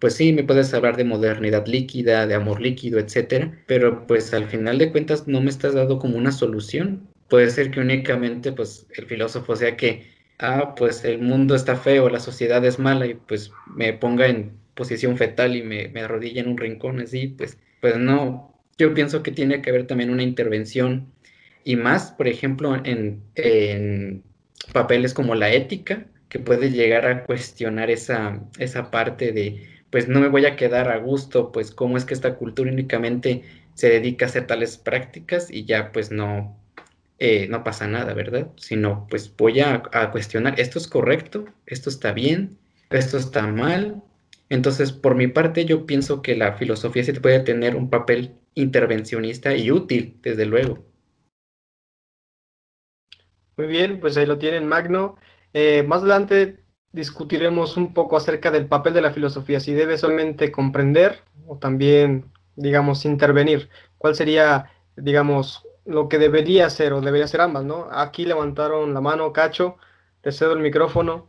pues sí, me puedes hablar de modernidad líquida, de amor líquido, etcétera, pero pues al final de cuentas no me estás dando como una solución. Puede ser que únicamente pues el filósofo sea que, ah, pues el mundo está feo, la sociedad es mala y pues me ponga en posición fetal y me, me arrodilla en un rincón así, pues, pues no. Yo pienso que tiene que haber también una intervención y más, por ejemplo, en, en papeles como la ética, que puede llegar a cuestionar esa, esa parte de pues no me voy a quedar a gusto, pues cómo es que esta cultura únicamente se dedica a hacer tales prácticas y ya pues no, eh, no pasa nada, ¿verdad? Sino pues voy a, cuestionar, ¿esto es correcto? ¿Esto está bien? ¿Esto está mal? Entonces, por mi parte, yo pienso que la filosofía sí puede tener un papel intervencionista y útil, desde luego. Muy bien, pues ahí lo tienen, Magno. Eh, más adelante discutiremos un poco acerca del papel de la filosofía, si debe solamente comprender o también, digamos, intervenir. ¿Cuál sería, digamos, lo que debería ser o debería ser ambas, ¿no? Aquí levantaron la mano, Cacho, te cedo el micrófono.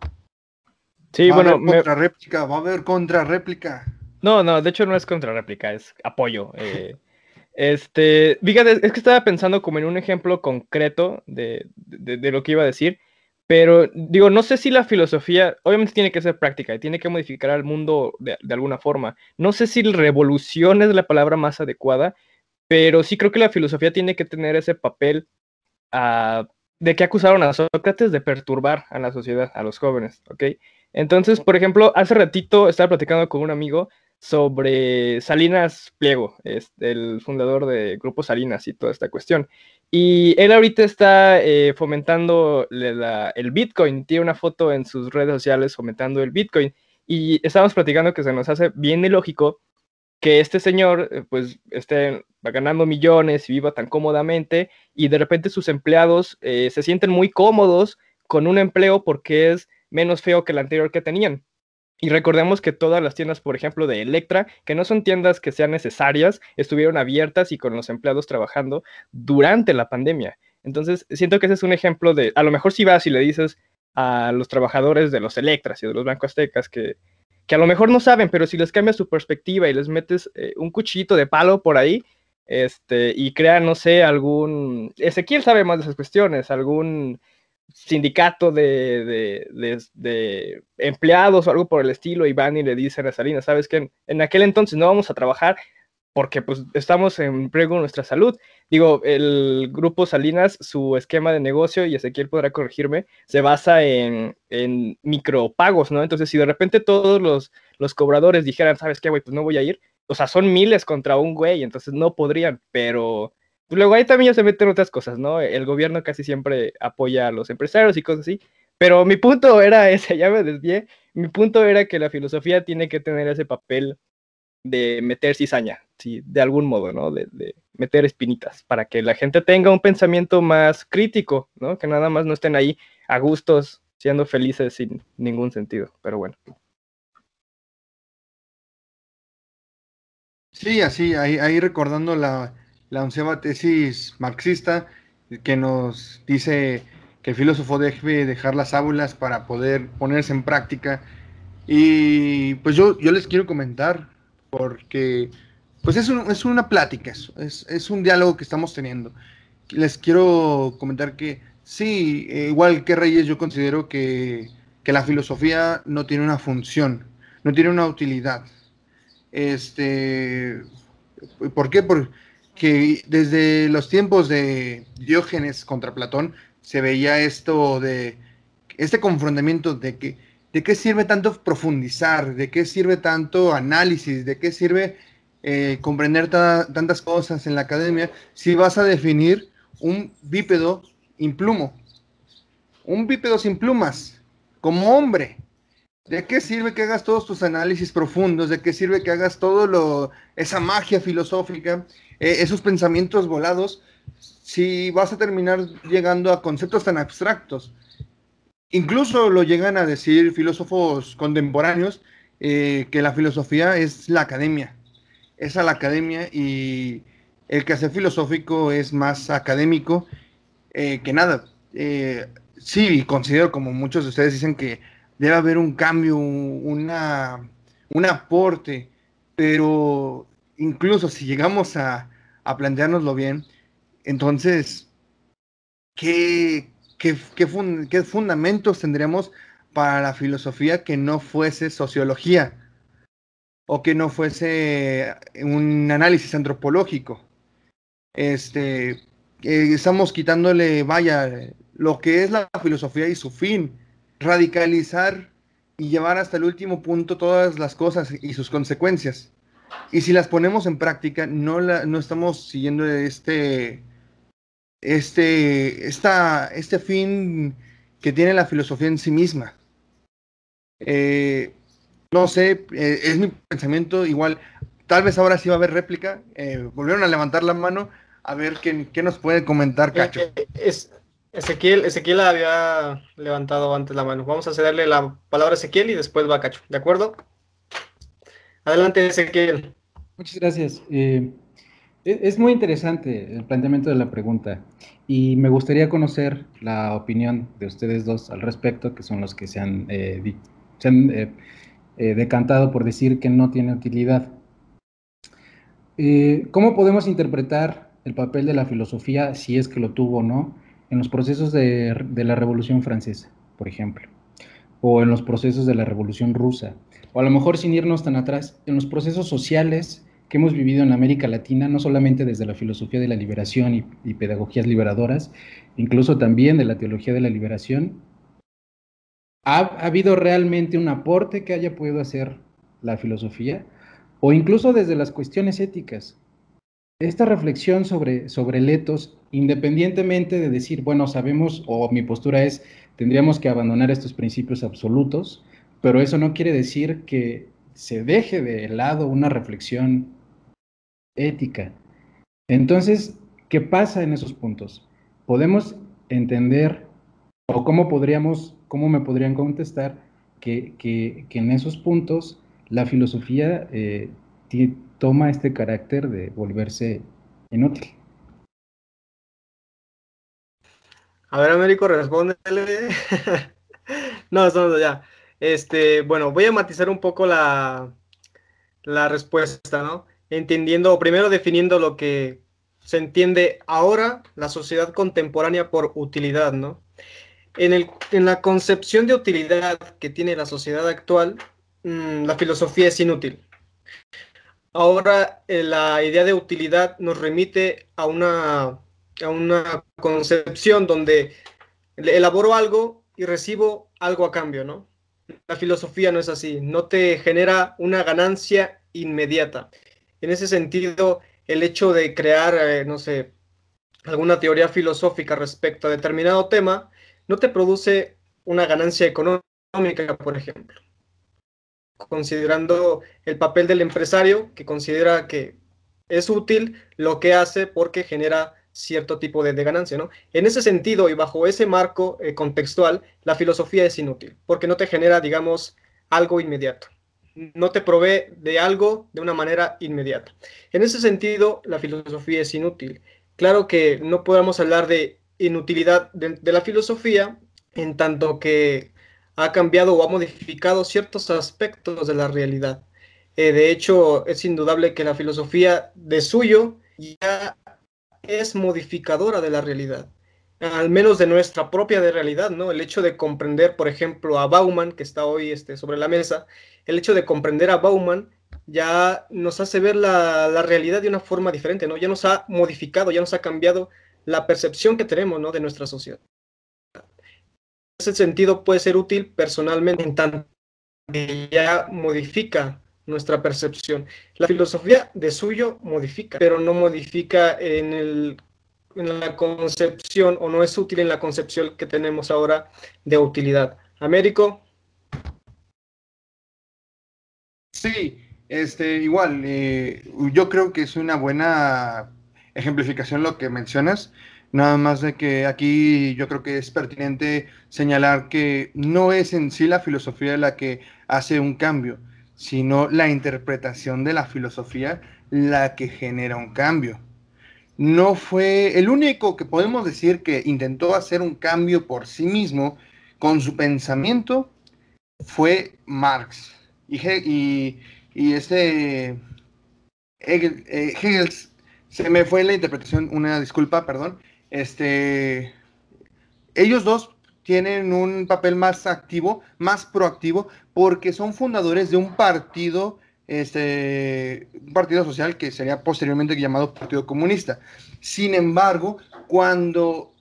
Sí, va bueno, a haber contrarréplica, va a haber contrarréplica. No, no, de hecho no es contrarréplica, es apoyo. Eh, este, fíjate, es que estaba pensando como en un ejemplo concreto de, de lo que iba a decir. Pero digo, no sé si la filosofía, obviamente tiene que ser práctica y tiene que modificar al mundo de, alguna forma. No sé si revolución es la palabra más adecuada, pero sí creo que la filosofía tiene que tener ese papel ah, de que acusaron a Sócrates de perturbar a la sociedad, a los jóvenes, ¿ok? Entonces, por ejemplo, hace ratito estaba platicando con un amigo sobre Salinas Pliego, es el fundador de Grupo Salinas y toda esta cuestión. Y él ahorita está eh, fomentando el Bitcoin, tiene una foto en sus redes sociales fomentando el Bitcoin. Y estábamos platicando que se nos hace bien ilógico que este señor eh, pues esté ganando millones y viva tan cómodamente y de repente sus empleados eh, se sienten muy cómodos con un empleo porque es menos feo que el anterior que tenían. Y recordemos que todas las tiendas, por ejemplo, de Electra, que no son tiendas que sean necesarias, estuvieron abiertas y con los empleados trabajando durante la pandemia. Entonces, siento que ese es un ejemplo de, a lo mejor si vas y le dices a los trabajadores de los Electras y de los Bancos Aztecas que, que a lo mejor no saben, pero si les cambias su perspectiva y les metes eh, un cuchillito de palo por ahí, este, y crean, no sé, algún, Ezequiel sabe más de esas cuestiones, algún sindicato de, de, empleados o algo por el estilo y van y le dicen a Salinas, sabes que en, aquel entonces no vamos a trabajar porque pues estamos en prego nuestra salud. Digo, el grupo Salinas, su esquema de negocio, y Ezequiel podrá corregirme, se basa en, en micropagos, ¿no? Entonces, si de repente todos los, los cobradores dijeran, ¿sabes qué, güey? Pues no voy a ir. O sea, son miles contra un güey, entonces no podrían, pero Luego ahí también ya se meten otras cosas, ¿no? El gobierno casi siempre apoya a los empresarios y cosas así. Pero mi punto era ese, [laughs] ya me desvié. Mi punto era que la filosofía tiene que tener ese papel de meter cizaña, ¿sí? de algún modo, ¿no? De, meter espinitas, para que la gente tenga un pensamiento más crítico, ¿no? Que nada más no estén ahí a gustos, siendo felices sin ningún sentido, pero bueno. Sí, así, ahí, recordando la, la onceava tesis marxista que nos dice que el filósofo debe dejar las aulas para poder ponerse en práctica. Y pues yo, yo les quiero comentar, porque pues es, es una plática, es, un diálogo que estamos teniendo. Les quiero comentar que sí, igual que Reyes, yo considero que, que la filosofía no tiene una función, no tiene una utilidad. Este, ¿Por qué? Porque que desde los tiempos de Diógenes contra Platón se veía esto de este confrontamiento de que ¿de qué sirve tanto profundizar? ¿De qué sirve tanto análisis? ¿De qué sirve eh, comprender tantas cosas en la academia si vas a definir un bípedo implumo? Un bípedo sin plumas, como hombre. ¿De qué sirve que hagas todos tus análisis profundos? ¿De qué sirve que hagas todo lo, esa magia filosófica, eh, esos pensamientos volados, si vas a terminar llegando a conceptos tan abstractos? Incluso lo llegan a decir filósofos contemporáneos eh, que la filosofía es la academia. Es a la academia y el quehacer filosófico es más académico eh, que nada. sí, considero, como muchos de ustedes dicen, que debe haber un cambio, una, un aporte, pero incluso si llegamos a, a planteárnoslo bien, entonces, ¿qué, qué, qué, qué fundamentos tendríamos para la filosofía que no fuese sociología o que no fuese un análisis antropológico? Este, eh, estamos quitándole, vaya, lo que es la filosofía y su fin, radicalizar y llevar hasta el último punto todas las cosas y sus consecuencias. Y si las ponemos en práctica, no, la, no estamos siguiendo este, este, esta, este fin que tiene la filosofía en sí misma. Eh, no sé, eh, es mi pensamiento igual. Tal vez ahora sí va a haber réplica. Eh, volvieron a levantar la mano a ver qué, qué nos puede comentar Cacho. es, Ezequiel, Ezequiel había levantado antes la mano. Vamos a cederle la palabra a Ezequiel y después va Cacho. ¿De acuerdo? Adelante, Ezequiel. Muchas gracias. Eh, e-, es muy interesante el planteamiento de la pregunta y me gustaría conocer la opinión de ustedes dos al respecto, que son los que se han, eh, eh, decantado por decir que no tiene utilidad. ¿Cómo podemos interpretar el papel de la filosofía, si es que lo tuvo o no, en los procesos de, la Revolución Francesa, por ejemplo, o en los procesos de la Revolución Rusa, o a lo mejor sin irnos tan atrás, en los procesos sociales que hemos vivido en América Latina, no solamente desde la filosofía de la liberación y, pedagogías liberadoras, incluso también de la teología de la liberación, ¿ha, habido realmente un aporte que haya podido hacer la filosofía? O incluso desde las cuestiones éticas, esta reflexión sobre, sobre independientemente de decir, bueno, sabemos, o mi postura es, tendríamos que abandonar estos principios absolutos, pero eso no quiere decir que se deje de lado una reflexión ética. Entonces, ¿qué pasa en esos puntos? Podemos entender, o cómo podríamos, cómo me podrían contestar, que, que, que en esos puntos la filosofía eh, toma este carácter de volverse inútil. A ver, Américo, respóndele. [laughs] no, estamos ya. Este, bueno, voy a matizar un poco la, la respuesta, ¿no? Entendiendo, primero definiendo lo que se entiende ahora la sociedad contemporánea por utilidad, ¿no? En, el, en la concepción de utilidad que tiene la sociedad actual, mm, la filosofía es inútil. Ahora eh, la idea de utilidad nos remite a una, a una concepción donde elaboro algo y recibo algo a cambio, ¿no? La filosofía no es así, no te genera una ganancia inmediata. En ese sentido, el hecho de crear, eh, no sé, alguna teoría filosófica respecto a determinado tema, no te produce una ganancia económica, por ejemplo considerando el papel del empresario, que considera que es útil lo que hace porque genera cierto tipo de, ganancia, ¿no? En ese sentido y bajo ese marco eh, contextual, la filosofía es inútil, porque no te genera, digamos, algo inmediato. No te provee de algo de una manera inmediata. En ese sentido, la filosofía es inútil. Claro que no podemos hablar de inutilidad de la filosofía en tanto que ha cambiado o ha modificado ciertos aspectos de la realidad. Eh, de hecho, es indudable que la filosofía de suyo ya es modificadora de la realidad, al menos de nuestra propia realidad, ¿no? El hecho de comprender, por ejemplo, a Bauman, que está hoy este, sobre la mesa, el hecho de comprender a Bauman ya nos hace ver la, la, realidad de una forma diferente, ¿no? Ya nos ha modificado, ya nos ha cambiado la percepción que tenemos, ¿no? De nuestra sociedad ese sentido puede ser útil personalmente en tanto que ya modifica nuestra percepción. La filosofía de suyo modifica, pero no modifica en, el, en la concepción o no es útil en la concepción que tenemos ahora de utilidad. Américo. Sí, este, igual, eh, yo creo que es una buena ejemplificación lo que mencionas. Nada más de que aquí yo creo que es pertinente señalar que no es en sí la filosofía la que hace un cambio, sino la interpretación de la filosofía la que genera un cambio. No fue el único que podemos decir que intentó hacer un cambio por sí mismo con su pensamiento fue Marx. Y, y, este Hegel, eh, se me fue la interpretación, una disculpa, perdón. Este, ellos dos tienen un papel más activo, más proactivo, porque son fundadores de un partido, este, un partido social que sería posteriormente llamado Partido Comunista. Sin embargo, cuando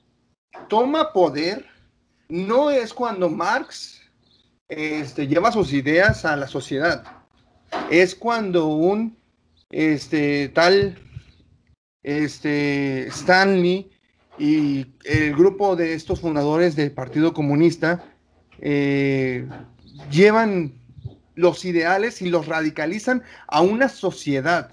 toma poder, no es cuando Marx este, lleva sus ideas a la sociedad, es cuando un este, tal este, Stanley y el grupo de estos fundadores del Partido Comunista eh, llevan los ideales y los radicalizan a una sociedad.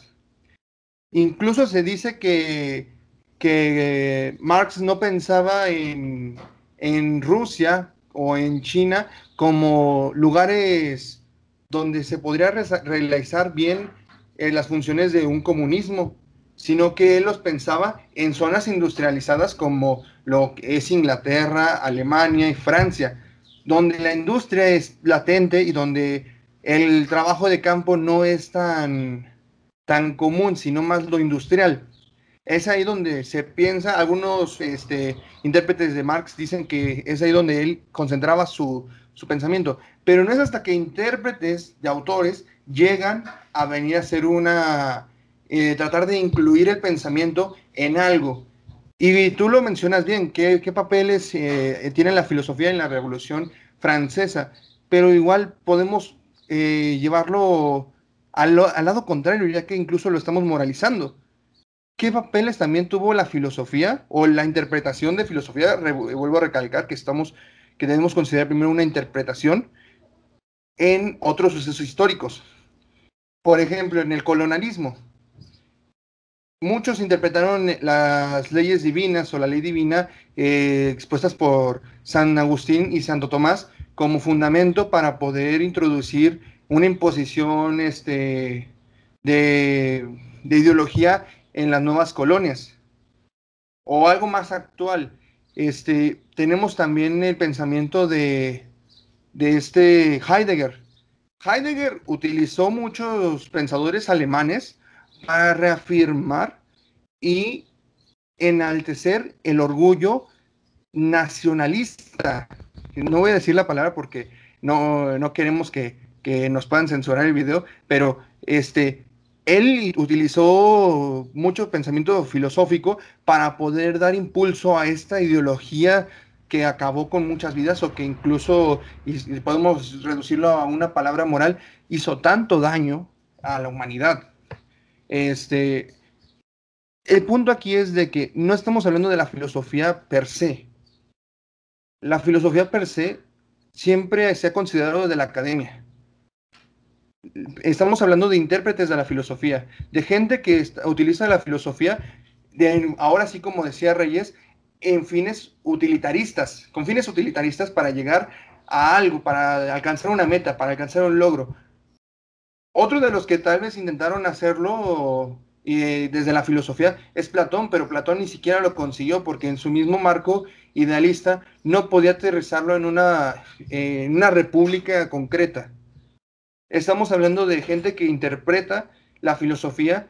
Incluso se dice que, que Marx no pensaba en, en Rusia o en China como lugares donde se podría realizar bien eh, las funciones de un comunismo, sino que él los pensaba en zonas industrializadas como lo que es Inglaterra, Alemania y Francia, donde la industria es latente y donde el trabajo de campo no es tan, tan común, sino más lo industrial. Es ahí donde se piensa, algunos este, intérpretes de Marx dicen que es ahí donde él concentraba su, su pensamiento. Pero no es hasta que intérpretes de autores llegan a venir a hacer una, eh, tratar de incluir el pensamiento en algo. Y tú lo mencionas bien, qué, qué papeles eh, tiene la filosofía en la Revolución Francesa, pero igual podemos eh, llevarlo al, al, lado contrario, ya que incluso lo estamos moralizando. ¿Qué papeles también tuvo la filosofía o la interpretación de filosofía? vuelvo a recalcar que estamos que debemos considerar primero una interpretación en otros sucesos históricos. Por ejemplo, en el colonialismo. Muchos interpretaron las leyes divinas o la ley divina eh, expuestas por San Agustín y Santo Tomás como fundamento para poder introducir una imposición este, de, de ideología en las nuevas colonias. O algo más actual, este, tenemos también el pensamiento de, este Heidegger. Heidegger utilizó muchos pensadores alemanes para reafirmar y enaltecer el orgullo nacionalista. No voy a decir la palabra porque no, queremos que, que, nos puedan censurar el video, pero este, él utilizó mucho pensamiento filosófico para poder dar impulso a esta ideología que acabó con muchas vidas o que incluso, y podemos reducirlo a una palabra moral, hizo tanto daño a la humanidad. Este, el punto aquí es de que no estamos hablando de la filosofía per se. La filosofía per se siempre se ha considerado de la academia estamos hablando de intérpretes de la filosofía, de gente que utiliza la filosofía, de, ahora sí como decía Reyes, en fines utilitaristas, con fines utilitaristas para llegar a algo, para alcanzar una meta, para alcanzar un logro. Otro de los que tal vez intentaron hacerlo desde la filosofía es Platón, pero Platón ni siquiera lo consiguió porque en su mismo marco idealista no podía aterrizarlo en una, una república concreta. Estamos hablando de gente que interpreta la filosofía,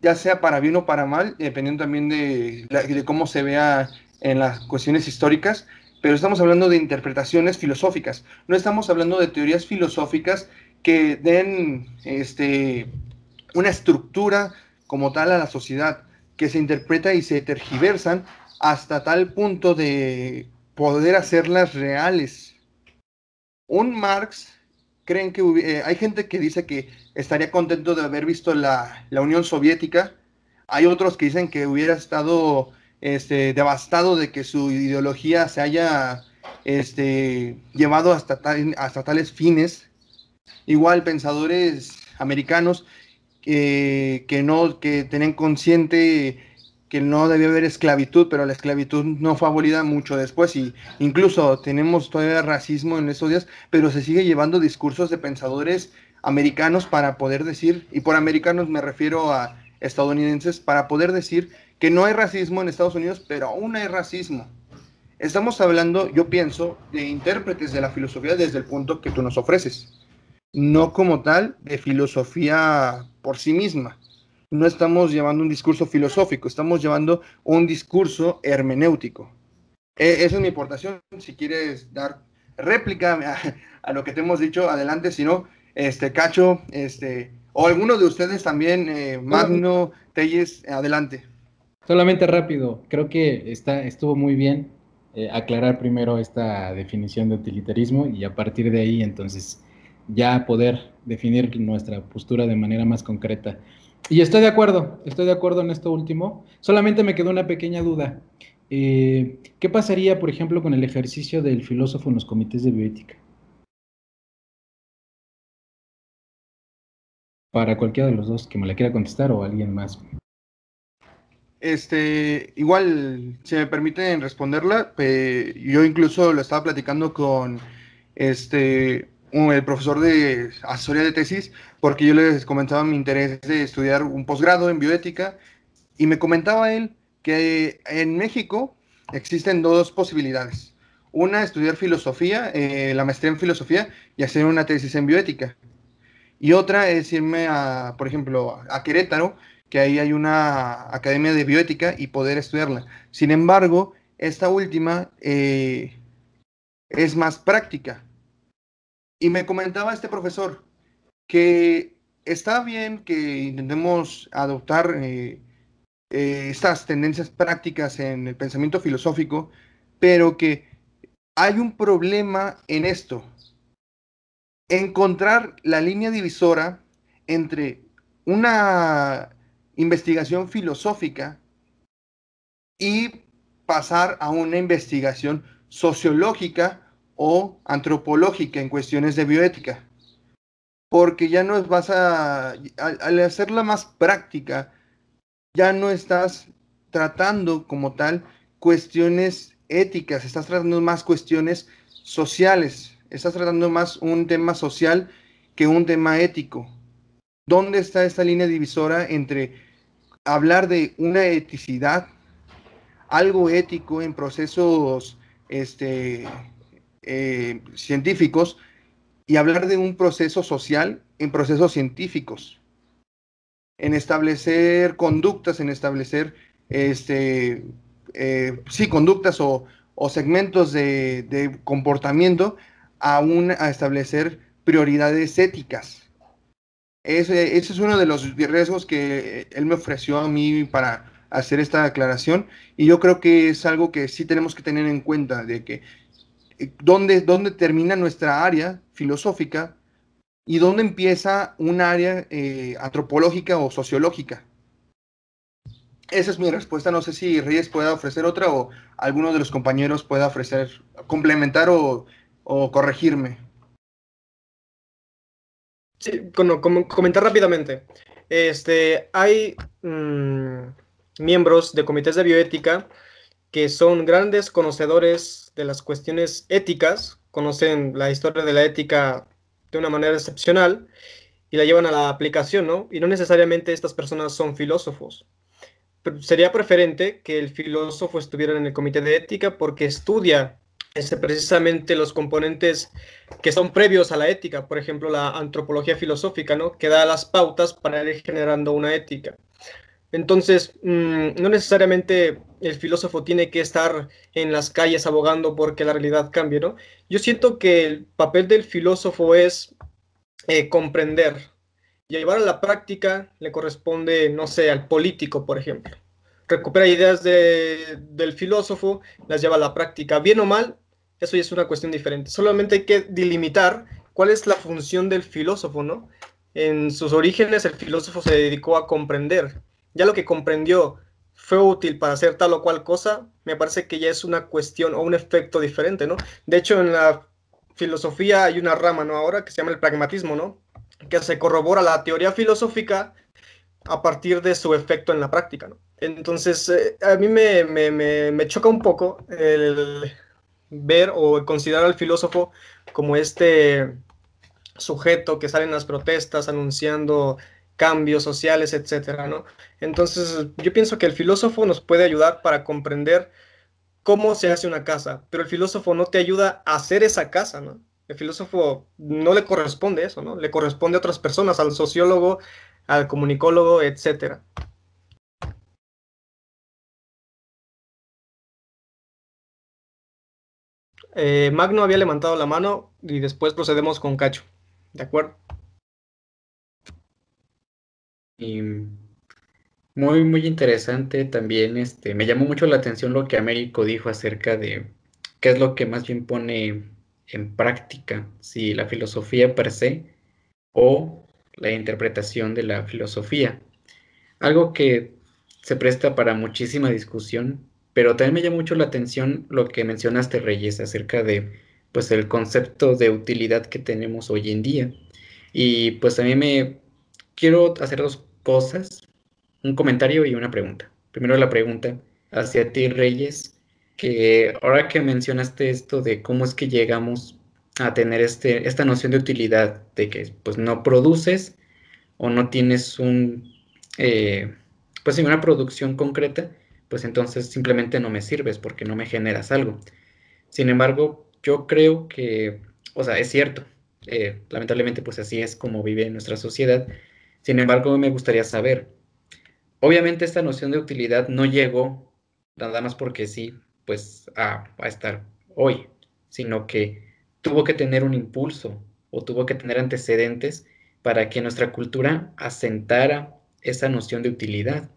ya sea para bien o para mal, dependiendo también de, de cómo se vea en las cuestiones históricas, pero estamos hablando de interpretaciones filosóficas. No estamos hablando de teorías filosóficas que den este, una estructura como tal a la sociedad, que se interpreta y se tergiversan hasta tal punto de poder hacerlas reales. Un Marx, creen que eh, hay gente que dice que estaría contento de haber visto la, la, Unión Soviética, hay otros que dicen que hubiera estado este, devastado de que su ideología se haya este, llevado hasta, hasta tales fines. Igual pensadores americanos eh, que no, que tienen consciente que no debía haber esclavitud, pero la esclavitud no fue abolida mucho después y incluso tenemos todavía racismo en estos días, pero se sigue llevando discursos de pensadores americanos para poder decir, y por americanos me refiero a estadounidenses, para poder decir que no hay racismo en Estados Unidos, pero aún hay racismo. Estamos hablando, yo pienso, de intérpretes de la filosofía desde el punto que tú nos ofreces, no como tal de filosofía por sí misma no estamos llevando un discurso filosófico, estamos llevando un discurso hermenéutico. E, esa es mi aportación. Si quieres dar réplica a, lo que te hemos dicho, adelante. Si no, este, Cacho, este, o alguno de ustedes también, eh, Magno, Telles, adelante. Solamente rápido, creo que está, estuvo muy bien eh, aclarar primero esta definición de utilitarismo y a partir de ahí entonces ya poder definir nuestra postura de manera más concreta. Y estoy de acuerdo, estoy de acuerdo en esto último. Solamente me quedó una pequeña duda. Eh, ¿Qué pasaría, por ejemplo, con el ejercicio del filósofo en los comités de bioética? Para cualquiera de los dos que me la quiera contestar o alguien más. Este, igual, si me permiten responderla, yo incluso lo estaba platicando con este el profesor de asesoría de tesis, porque yo les comentaba mi interés de estudiar un posgrado en bioética, y me comentaba él que en México existen dos posibilidades. Una, estudiar filosofía, eh, la maestría en filosofía, y hacer una tesis en bioética. Y otra es irme a, por ejemplo, a Querétaro, que ahí hay una academia de bioética y poder estudiarla. Sin embargo, esta última eh, es más práctica y me comentaba este profesor que está bien que intentemos adoptar eh, eh, estas tendencias prácticas en el pensamiento filosófico, pero que hay un problema en esto. Encontrar la línea divisora entre una investigación filosófica y pasar a una investigación sociológica o antropológica en cuestiones de bioética. Porque ya no vas a, al hacerla más práctica, ya no estás tratando como tal cuestiones éticas, estás tratando más cuestiones sociales, estás tratando más un tema social que un tema ético. ¿Dónde está esta línea divisora entre hablar de una eticidad, algo ético en procesos este, eh, científicos y hablar de un proceso social en procesos científicos, en establecer conductas, en establecer, este, eh, sí, conductas o, segmentos de, comportamiento, aún a establecer prioridades éticas. Ese, ese, es uno de los riesgos que él me ofreció a mí para hacer esta aclaración y yo creo que es algo que sí tenemos que tener en cuenta, de que dónde, dónde termina nuestra área filosófica y dónde empieza un área eh, antropológica o sociológica. Esa es mi respuesta. No sé si Reyes pueda ofrecer otra o alguno de los compañeros pueda ofrecer, complementar o, corregirme. Sí, como, comentar rápidamente. Este, hay mm, miembros de comités de bioética que son grandes conocedores de las cuestiones éticas, conocen la historia de la ética de una manera excepcional y la llevan a la aplicación, ¿no? Y no necesariamente estas personas son filósofos. Sería preferente que el filósofo estuviera en el comité de ética porque estudia ese, precisamente los componentes que son previos a la ética, por ejemplo, la antropología filosófica, ¿no? Que da las pautas para ir generando una ética. Entonces, mm, no necesariamente el filósofo tiene que estar en las calles abogando porque la realidad cambie, ¿no? Yo siento que el papel del filósofo es eh, comprender. Y llevar a la práctica le corresponde, no sé, al político, por ejemplo. recupera ideas del filósofo, las lleva a la práctica. Bien o mal, eso ya es una cuestión diferente. Solamente hay que delimitar cuál es la función del filósofo, ¿no? En sus orígenes el filósofo se dedicó a comprender. Ya lo que comprendió fue útil para hacer tal o cual cosa, me parece que ya es una cuestión o un efecto diferente, ¿no? De hecho, en la filosofía hay una rama, ¿no? Ahora que se llama el pragmatismo, ¿no? Que se corrobora la teoría filosófica a partir de su efecto en la práctica, ¿no? Entonces, eh, a mí me, me, me, choca un poco el ver o considerar al filósofo como este sujeto que sale en las protestas anunciando cambios sociales, etcétera, ¿no? Entonces, yo pienso que el filósofo nos puede ayudar para comprender cómo se hace una casa, pero el filósofo no te ayuda a hacer esa casa, ¿no? El filósofo no le corresponde eso, ¿no? Le corresponde a otras personas, al sociólogo, al comunicólogo, etcétera. Eh, Magno había levantado la mano y después procedemos con Cacho. ¿De acuerdo? Y muy, muy interesante también, este, me llamó mucho la atención lo que Américo dijo acerca de qué es lo que más bien pone en práctica, si la filosofía per se o la interpretación de la filosofía. Algo que se presta para muchísima discusión, pero también me llama mucho la atención lo que mencionaste, Reyes, acerca de pues el concepto de utilidad que tenemos hoy en día. Y pues a mí me quiero hacer dos cosas, un comentario y una pregunta. Primero la pregunta hacia ti, Reyes, que ahora que mencionaste esto de cómo es que llegamos a tener este, esta noción de utilidad, de que pues no produces o no tienes un, eh, pues una producción concreta, pues entonces simplemente no me sirves porque no me generas algo. Sin embargo, yo creo que, o sea, es cierto, eh, lamentablemente pues así es como vive nuestra sociedad. Sin embargo, me gustaría saber, obviamente esta noción de utilidad no llegó nada más porque sí, pues a, estar hoy, sino que tuvo que tener un impulso o tuvo que tener antecedentes para que nuestra cultura asentara esa noción de utilidad.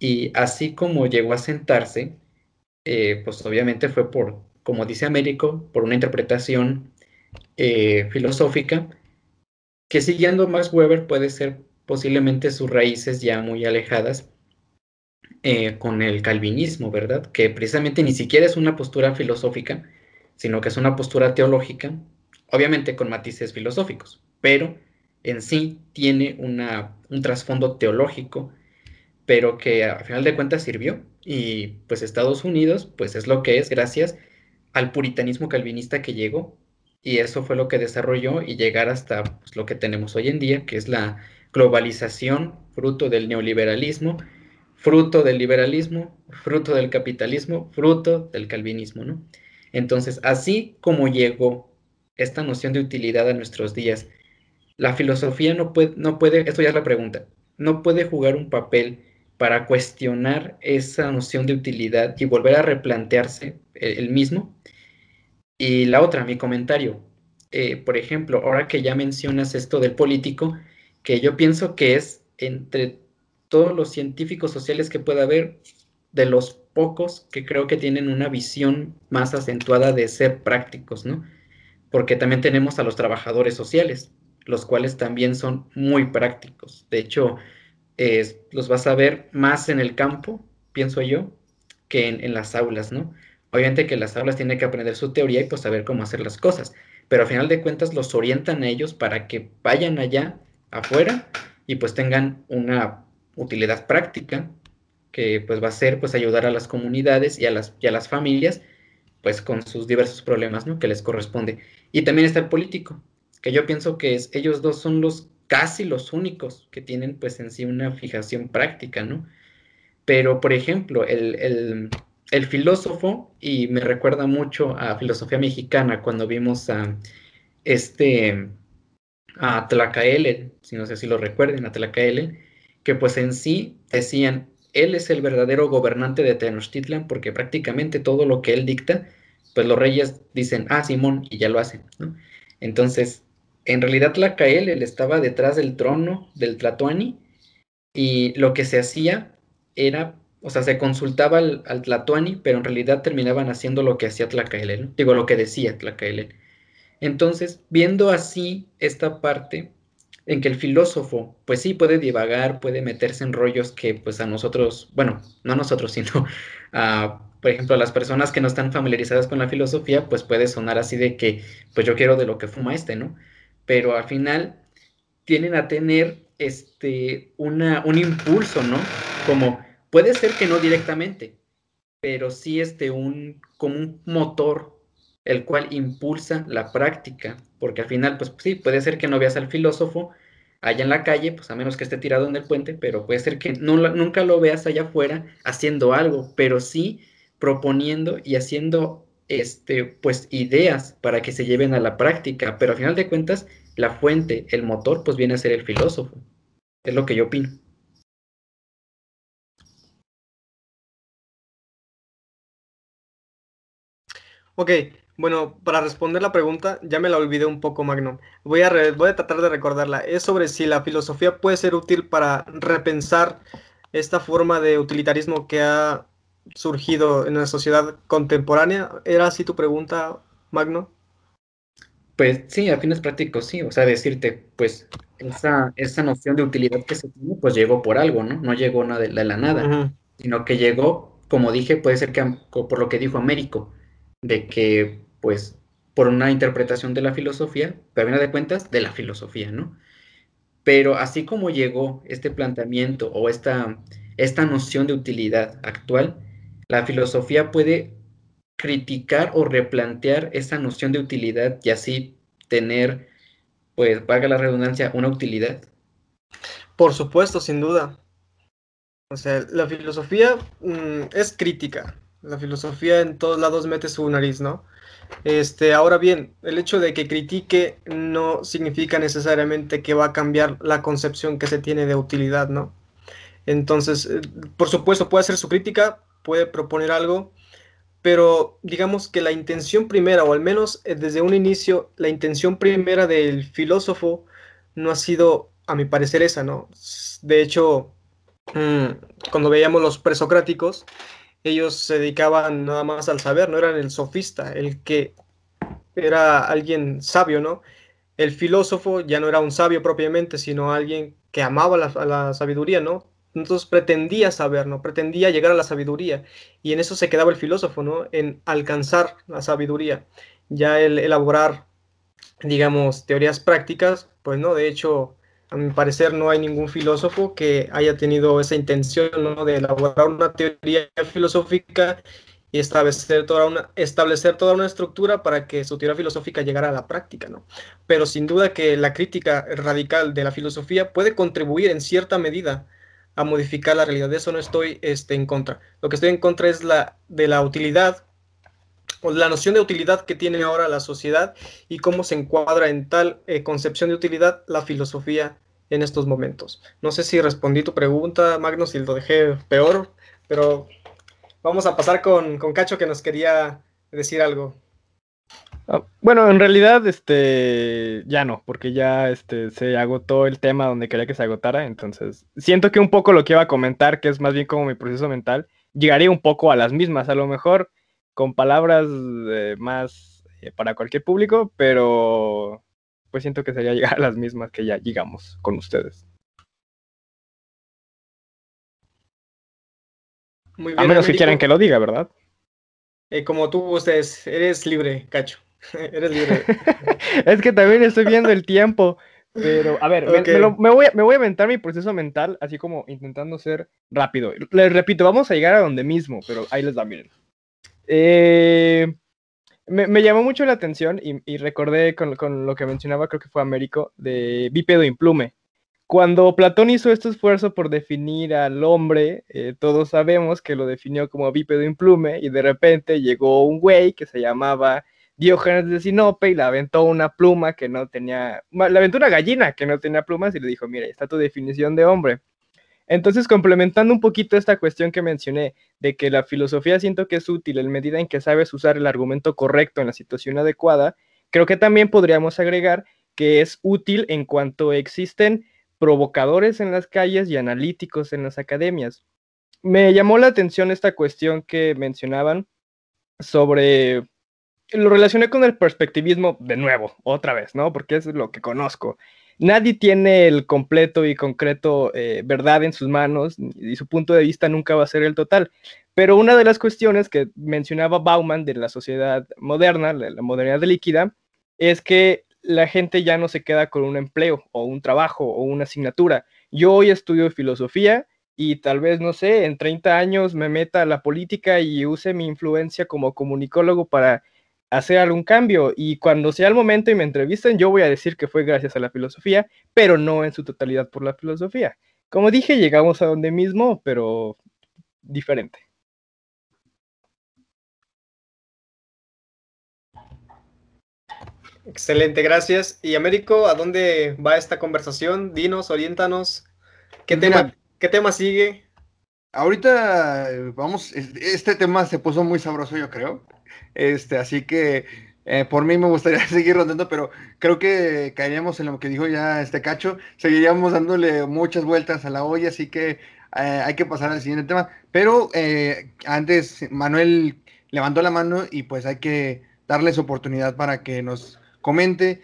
Y así como llegó a sentarse, eh, pues obviamente fue por, como dice Américo, por una interpretación eh, filosófica que siguiendo Max Weber puede ser posiblemente sus raíces ya muy alejadas eh, con el calvinismo, ¿verdad? Que precisamente ni siquiera es una postura filosófica, sino que es una postura teológica, obviamente con matices filosóficos, pero en sí tiene una, un trasfondo teológico pero que a final de cuentas sirvió. Y pues Estados Unidos, pues es lo que es gracias al puritanismo calvinista que llegó. Y eso fue lo que desarrolló y llegar hasta pues, lo que tenemos hoy en día, que es la globalización, fruto del neoliberalismo, fruto del liberalismo, fruto del capitalismo, fruto del calvinismo, ¿no? Entonces, así como llegó esta noción de utilidad a nuestros días, la filosofía no puede, no puede, esto ya es la pregunta, no puede jugar un papel para cuestionar esa noción de utilidad y volver a replantearse el, mismo. Y la otra, mi comentario, eh, por ejemplo, ahora que ya mencionas esto del político, que yo pienso que es entre todos los científicos sociales que pueda haber, de los pocos que creo que tienen una visión más acentuada de ser prácticos, ¿no? Porque también tenemos a los trabajadores sociales, los cuales también son muy prácticos. De hecho, los vas a ver más en el campo, pienso yo, que en, las aulas, ¿no? Obviamente que las aulas tienen que aprender su teoría y pues saber cómo hacer las cosas, pero al final de cuentas los orientan a ellos para que vayan allá afuera y pues tengan una utilidad práctica que pues va a ser pues ayudar a las comunidades y a las, y a las familias pues con sus diversos problemas, ¿no? Que les corresponde. Y también está el político, que yo pienso que es, ellos dos son los casi los únicos que tienen pues en sí una fijación práctica, ¿no? Pero, por ejemplo, el, filósofo, y me recuerda mucho a filosofía mexicana cuando vimos a este, a si no sé si lo recuerden, a Tlacaelen, que pues en sí decían, él es el verdadero gobernante de Tenochtitlan porque prácticamente todo lo que él dicta, pues los reyes dicen, ah, Simón, y ya lo hacen. Entonces, en realidad Tlacael, él estaba detrás del trono del Tlatoani y lo que se hacía era o sea, se consultaba al, al pero en realidad terminaban haciendo lo que hacía Tlacaelel, digo, lo que decía Tlacaelel. Entonces, viendo así esta parte en que el filósofo, pues sí, puede divagar, puede meterse en rollos que pues a nosotros, bueno, no a nosotros, [laughs] sino a, por ejemplo, a las personas que no están familiarizadas con la filosofía, pues puede sonar así de que, pues yo quiero de lo que fuma este, ¿no? Pero al final tienen a tener este, una, un impulso, ¿no? Como puede ser que no directamente, pero sí este, un, como un motor el cual impulsa la práctica, porque al final, pues sí, puede ser que no veas al filósofo allá en la calle, pues a menos que esté tirado en el puente, pero puede ser que no, nunca lo veas allá afuera haciendo algo, pero sí proponiendo y haciendo este, pues ideas para que se lleven a la práctica, pero al final de cuentas, la fuente, el motor, pues viene a ser el filósofo. Es lo que yo opino. Ok, bueno, para responder la pregunta, ya me la olvidé un poco, Magno. Voy a, voy a tratar de recordarla. Es sobre si la filosofía puede ser útil para repensar esta forma de utilitarismo que ha surgido en la sociedad contemporánea. ¿Era así tu pregunta, Magno? Pues sí, a fines prácticos sí. O sea, decirte, pues esa, esa noción de utilidad que se tiene, pues llegó por algo, ¿no? No llegó de, de la nada, sino que llegó, como dije, puede ser que por lo que dijo Américo de que, pues, por una interpretación de la filosofía, pero a de cuentas, de la filosofía, ¿no? Pero así como llegó este planteamiento o esta, esta noción de utilidad actual, la filosofía puede criticar o replantear esa noción de utilidad y así tener, pues, valga la redundancia, una utilidad. Por supuesto, sin duda. O sea, la filosofía mm, es crítica, la filosofía en todos lados mete su nariz, ¿no? Este, ahora bien, el hecho de que critique no significa necesariamente que va a cambiar la concepción que se tiene de utilidad, ¿no? Entonces, eh, por supuesto, puede hacer su crítica, puede proponer algo, pero digamos que la intención primera, o al menos eh, desde un inicio, la intención primera del filósofo no ha sido, a mi parecer, esa, ¿no? De hecho, mm, cuando veíamos los presocráticos, ellos se dedicaban nada más al saber, no eran el sofista, el que era alguien sabio, ¿no? El filósofo ya no era un sabio propiamente, sino alguien que amaba la, sabiduría, ¿no? Entonces pretendía saber, ¿no? Pretendía llegar a la sabiduría. Y en eso se quedaba el filósofo, ¿no? En alcanzar la sabiduría. Ya el elaborar, digamos, teorías prácticas, pues no, de hecho, a mi parecer no hay ningún filósofo que haya tenido esa intención de elaborar una teoría filosófica y establecer toda, una, establecer toda una estructura para que su teoría filosófica llegara a la práctica, ¿no? Pero sin duda que la crítica radical de la filosofía puede contribuir en cierta medida a modificar la realidad. De eso no estoy este, en contra. Lo que estoy en contra es la de la utilidad la noción de utilidad que tiene ahora la sociedad y cómo se encuadra en tal eh, concepción de utilidad la filosofía en estos momentos. No sé si respondí tu pregunta, Magnus, si lo dejé peor, pero vamos a pasar con, con Cacho que nos quería decir algo. Ah, bueno, en realidad, este, ya no, porque ya este, se agotó el tema donde quería que se agotara, entonces siento que un poco lo que iba a comentar, que es más bien como mi proceso mental, llegaría un poco a las mismas, a lo mejor con palabras eh, más eh, para cualquier público, pero pues siento que sería [laughs] llegar a las mismas que ya llegamos con ustedes. Muy bien, a menos que quieran que lo diga, ¿verdad? Eh, como tú ustedes, eres libre, Cacho. [laughs] eres libre. [laughs] es que también estoy viendo el tiempo. Pero, a ver, me, voy a, me voy a inventar mi proceso mental, así como intentando ser rápido. Les repito, vamos a llegar a donde mismo, pero ahí les va, miren. Eh, me, llamó mucho la atención y, recordé con, lo que mencionaba, creo que fue Américo, de bípedo implume. Cuando Platón hizo este esfuerzo por definir al hombre, eh, todos sabemos que lo definió como bípedo implume y de repente llegó un güey que se llamaba Diógenes de Sinope y le aventó una pluma que no tenía, le aventó una gallina que no tenía plumas y le dijo, mira, está tu definición de hombre. Entonces, complementando un poquito esta cuestión que mencioné, de que la filosofía siento que es útil en medida en que sabes usar el argumento correcto en la situación adecuada, creo que también podríamos agregar que es útil en cuanto existen provocadores en las calles y analíticos en las academias. me llamó la atención esta cuestión que mencionaban sobre lo relacioné con el perspectivismo de nuevo, otra vez, ¿no? Porque es lo que conozco. Nadie tiene el completo y concreto eh, verdad en sus manos y su punto de vista nunca va a ser el total. Pero una de las cuestiones que mencionaba Bauman de la sociedad moderna, la modernidad líquida, es que la gente ya no se queda con un empleo o un trabajo o una asignatura. Yo hoy estudio filosofía y tal vez, no sé, en 30 años me meta a la política y use mi influencia como comunicólogo para hacer algún cambio y cuando sea el momento y me entrevisten, yo voy a decir que fue gracias a la filosofía, pero no en su totalidad por la filosofía. Como dije, llegamos a donde mismo, pero diferente. Excelente, gracias. Y Américo, ¿a dónde va esta conversación? Dinos, oriéntanos. ¿Qué, tema, ¿qué tema sigue? Ahorita vamos, este tema se puso muy sabroso, yo creo. Este, así que eh, por mí me gustaría [laughs] seguir rondando, pero creo que caeríamos en lo que dijo ya este cacho. Seguiríamos dándole muchas vueltas a la olla, así que eh, hay que pasar al siguiente tema. Pero eh, antes, Manuel levantó la mano y pues hay que darles oportunidad para que nos comente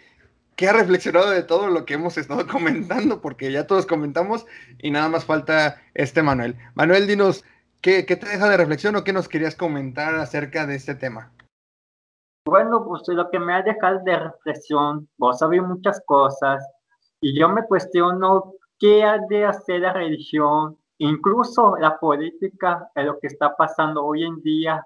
qué ha reflexionado de todo lo que hemos estado [laughs] comentando, porque ya todos comentamos y nada más falta este Manuel. Manuel, dinos, ¿qué, qué te deja de reflexión o qué nos querías comentar acerca de este tema? Bueno, pues lo que me ha dejado de reflexión, vos sabés muchas cosas y yo me cuestiono qué ha de hacer la religión, incluso la política, en lo que está pasando hoy en día.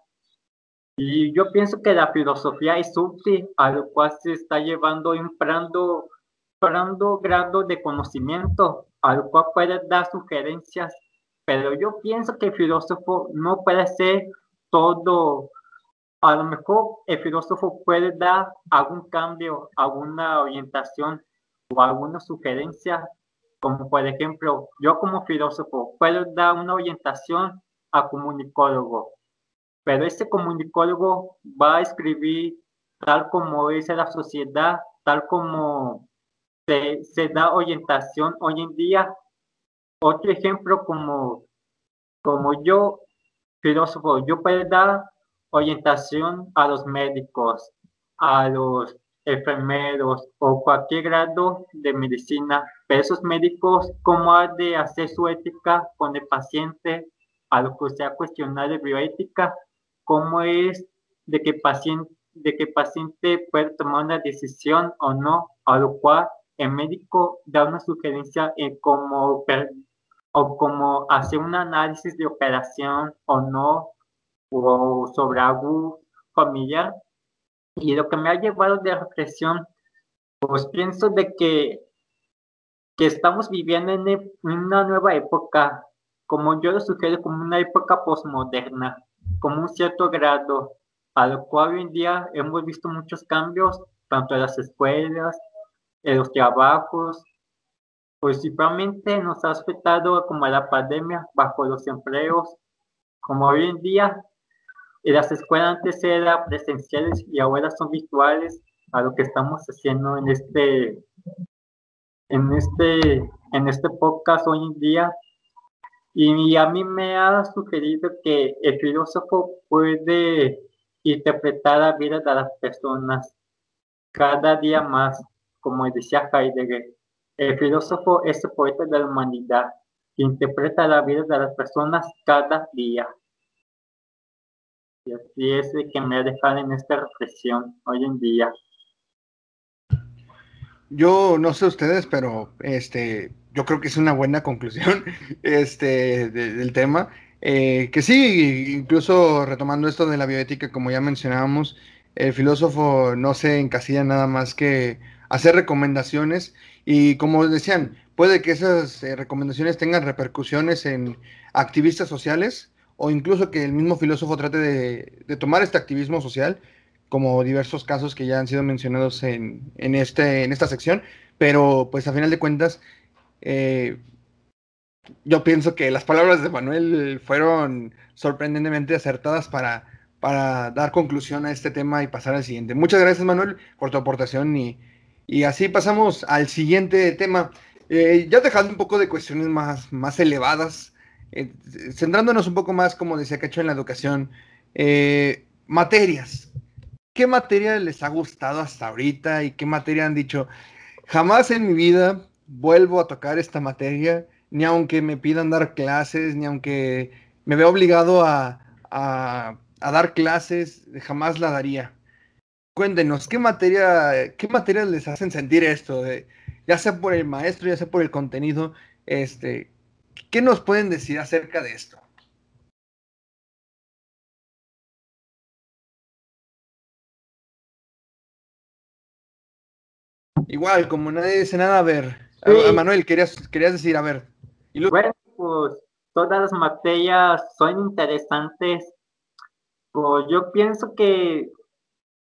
Y yo pienso que la filosofía es útil, a lo cual se está llevando, imprando, imprando grado de conocimiento, a lo cual puede dar sugerencias, pero yo pienso que el filósofo no puede ser todo a lo mejor el filósofo puede dar algún cambio, alguna orientación o alguna sugerencia, como por ejemplo, yo como filósofo puedo dar una orientación a comunicólogo, pero ese comunicólogo va a escribir tal como es la sociedad, tal como se, se da orientación hoy en día. Otro ejemplo como, como yo, filósofo, yo puedo dar orientación a los médicos, a los enfermeros o cualquier grado de medicina, pero esos médicos, ¿cómo ha de hacer su ética con el paciente? A lo que sea cuestionar de bioética, ¿cómo es de que paciente de que paciente puede tomar una decisión o no, a lo cual el médico da una sugerencia en cómo, o cómo hacer un análisis de operación o no, o sobre algo familiar. Y lo que me ha llevado de reflexión, pues pienso de que, que estamos viviendo en una nueva época, como yo lo sugiero, como una época posmoderna, como un cierto grado, a lo cual hoy en día hemos visto muchos cambios, tanto en las escuelas, en los trabajos, principalmente nos ha afectado como la pandemia bajo los empleos, como hoy en día y las escuelas antes eran presenciales y ahora son virtuales a lo que estamos haciendo en este en este en este podcast hoy en día. Y a mí me ha sugerido que el filósofo puede interpretar la vida de las personas cada día más como decía Heidegger. El filósofo es el poeta de la humanidad que interpreta la vida de las personas cada día y así es que me ha dejado en esta reflexión hoy en día. Yo no sé ustedes, pero este, yo creo que es una buena conclusión [laughs] este, del tema. Eh, que sí, incluso retomando esto de la bioética, como ya mencionábamos, el filósofo no se encasilla nada más que hacer recomendaciones y como decían, puede que esas eh, recomendaciones tengan repercusiones en activistas sociales o incluso que el mismo filósofo trate de, tomar este activismo social, como diversos casos que ya han sido mencionados en, este, en esta sección, pero pues a final de cuentas, eh, yo pienso que las palabras de Manuel fueron sorprendentemente acertadas para, para dar conclusión a este tema y pasar al siguiente. Muchas gracias Manuel por tu aportación y, así pasamos al siguiente tema. Eh, ya dejando un poco de cuestiones más, más elevadas, eh, centrándonos un poco más, como decía Cacho, en la educación, eh, materias. ¿Qué materia les ha gustado hasta ahorita y qué materia han dicho? Jamás en mi vida vuelvo a tocar esta materia, ni aunque me pidan dar clases, ni aunque me vea obligado a, dar clases, jamás la daría. Cuéntenos, ¿qué materia, qué materias les hacen sentir esto? ya sea por el maestro, ya sea por el contenido, este, ¿qué nos pueden decir acerca de esto? Igual, como nadie dice nada, a ver, Manuel, querías, querías decir, a ver. Bueno, pues todas las materias son interesantes. Pues yo pienso que,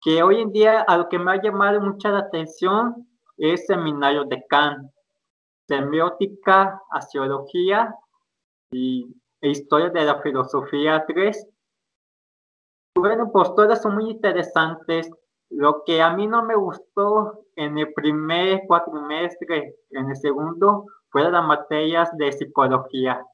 que hoy en día a lo que me ha llamado mucha la atención es seminario de Kant, semiótica, axiología y e historia de la filosofía 3. Bueno, pues todas son muy interesantes. Lo que a mí no me gustó en el primer cuatrimestre, en el segundo, fue las materias de psicología.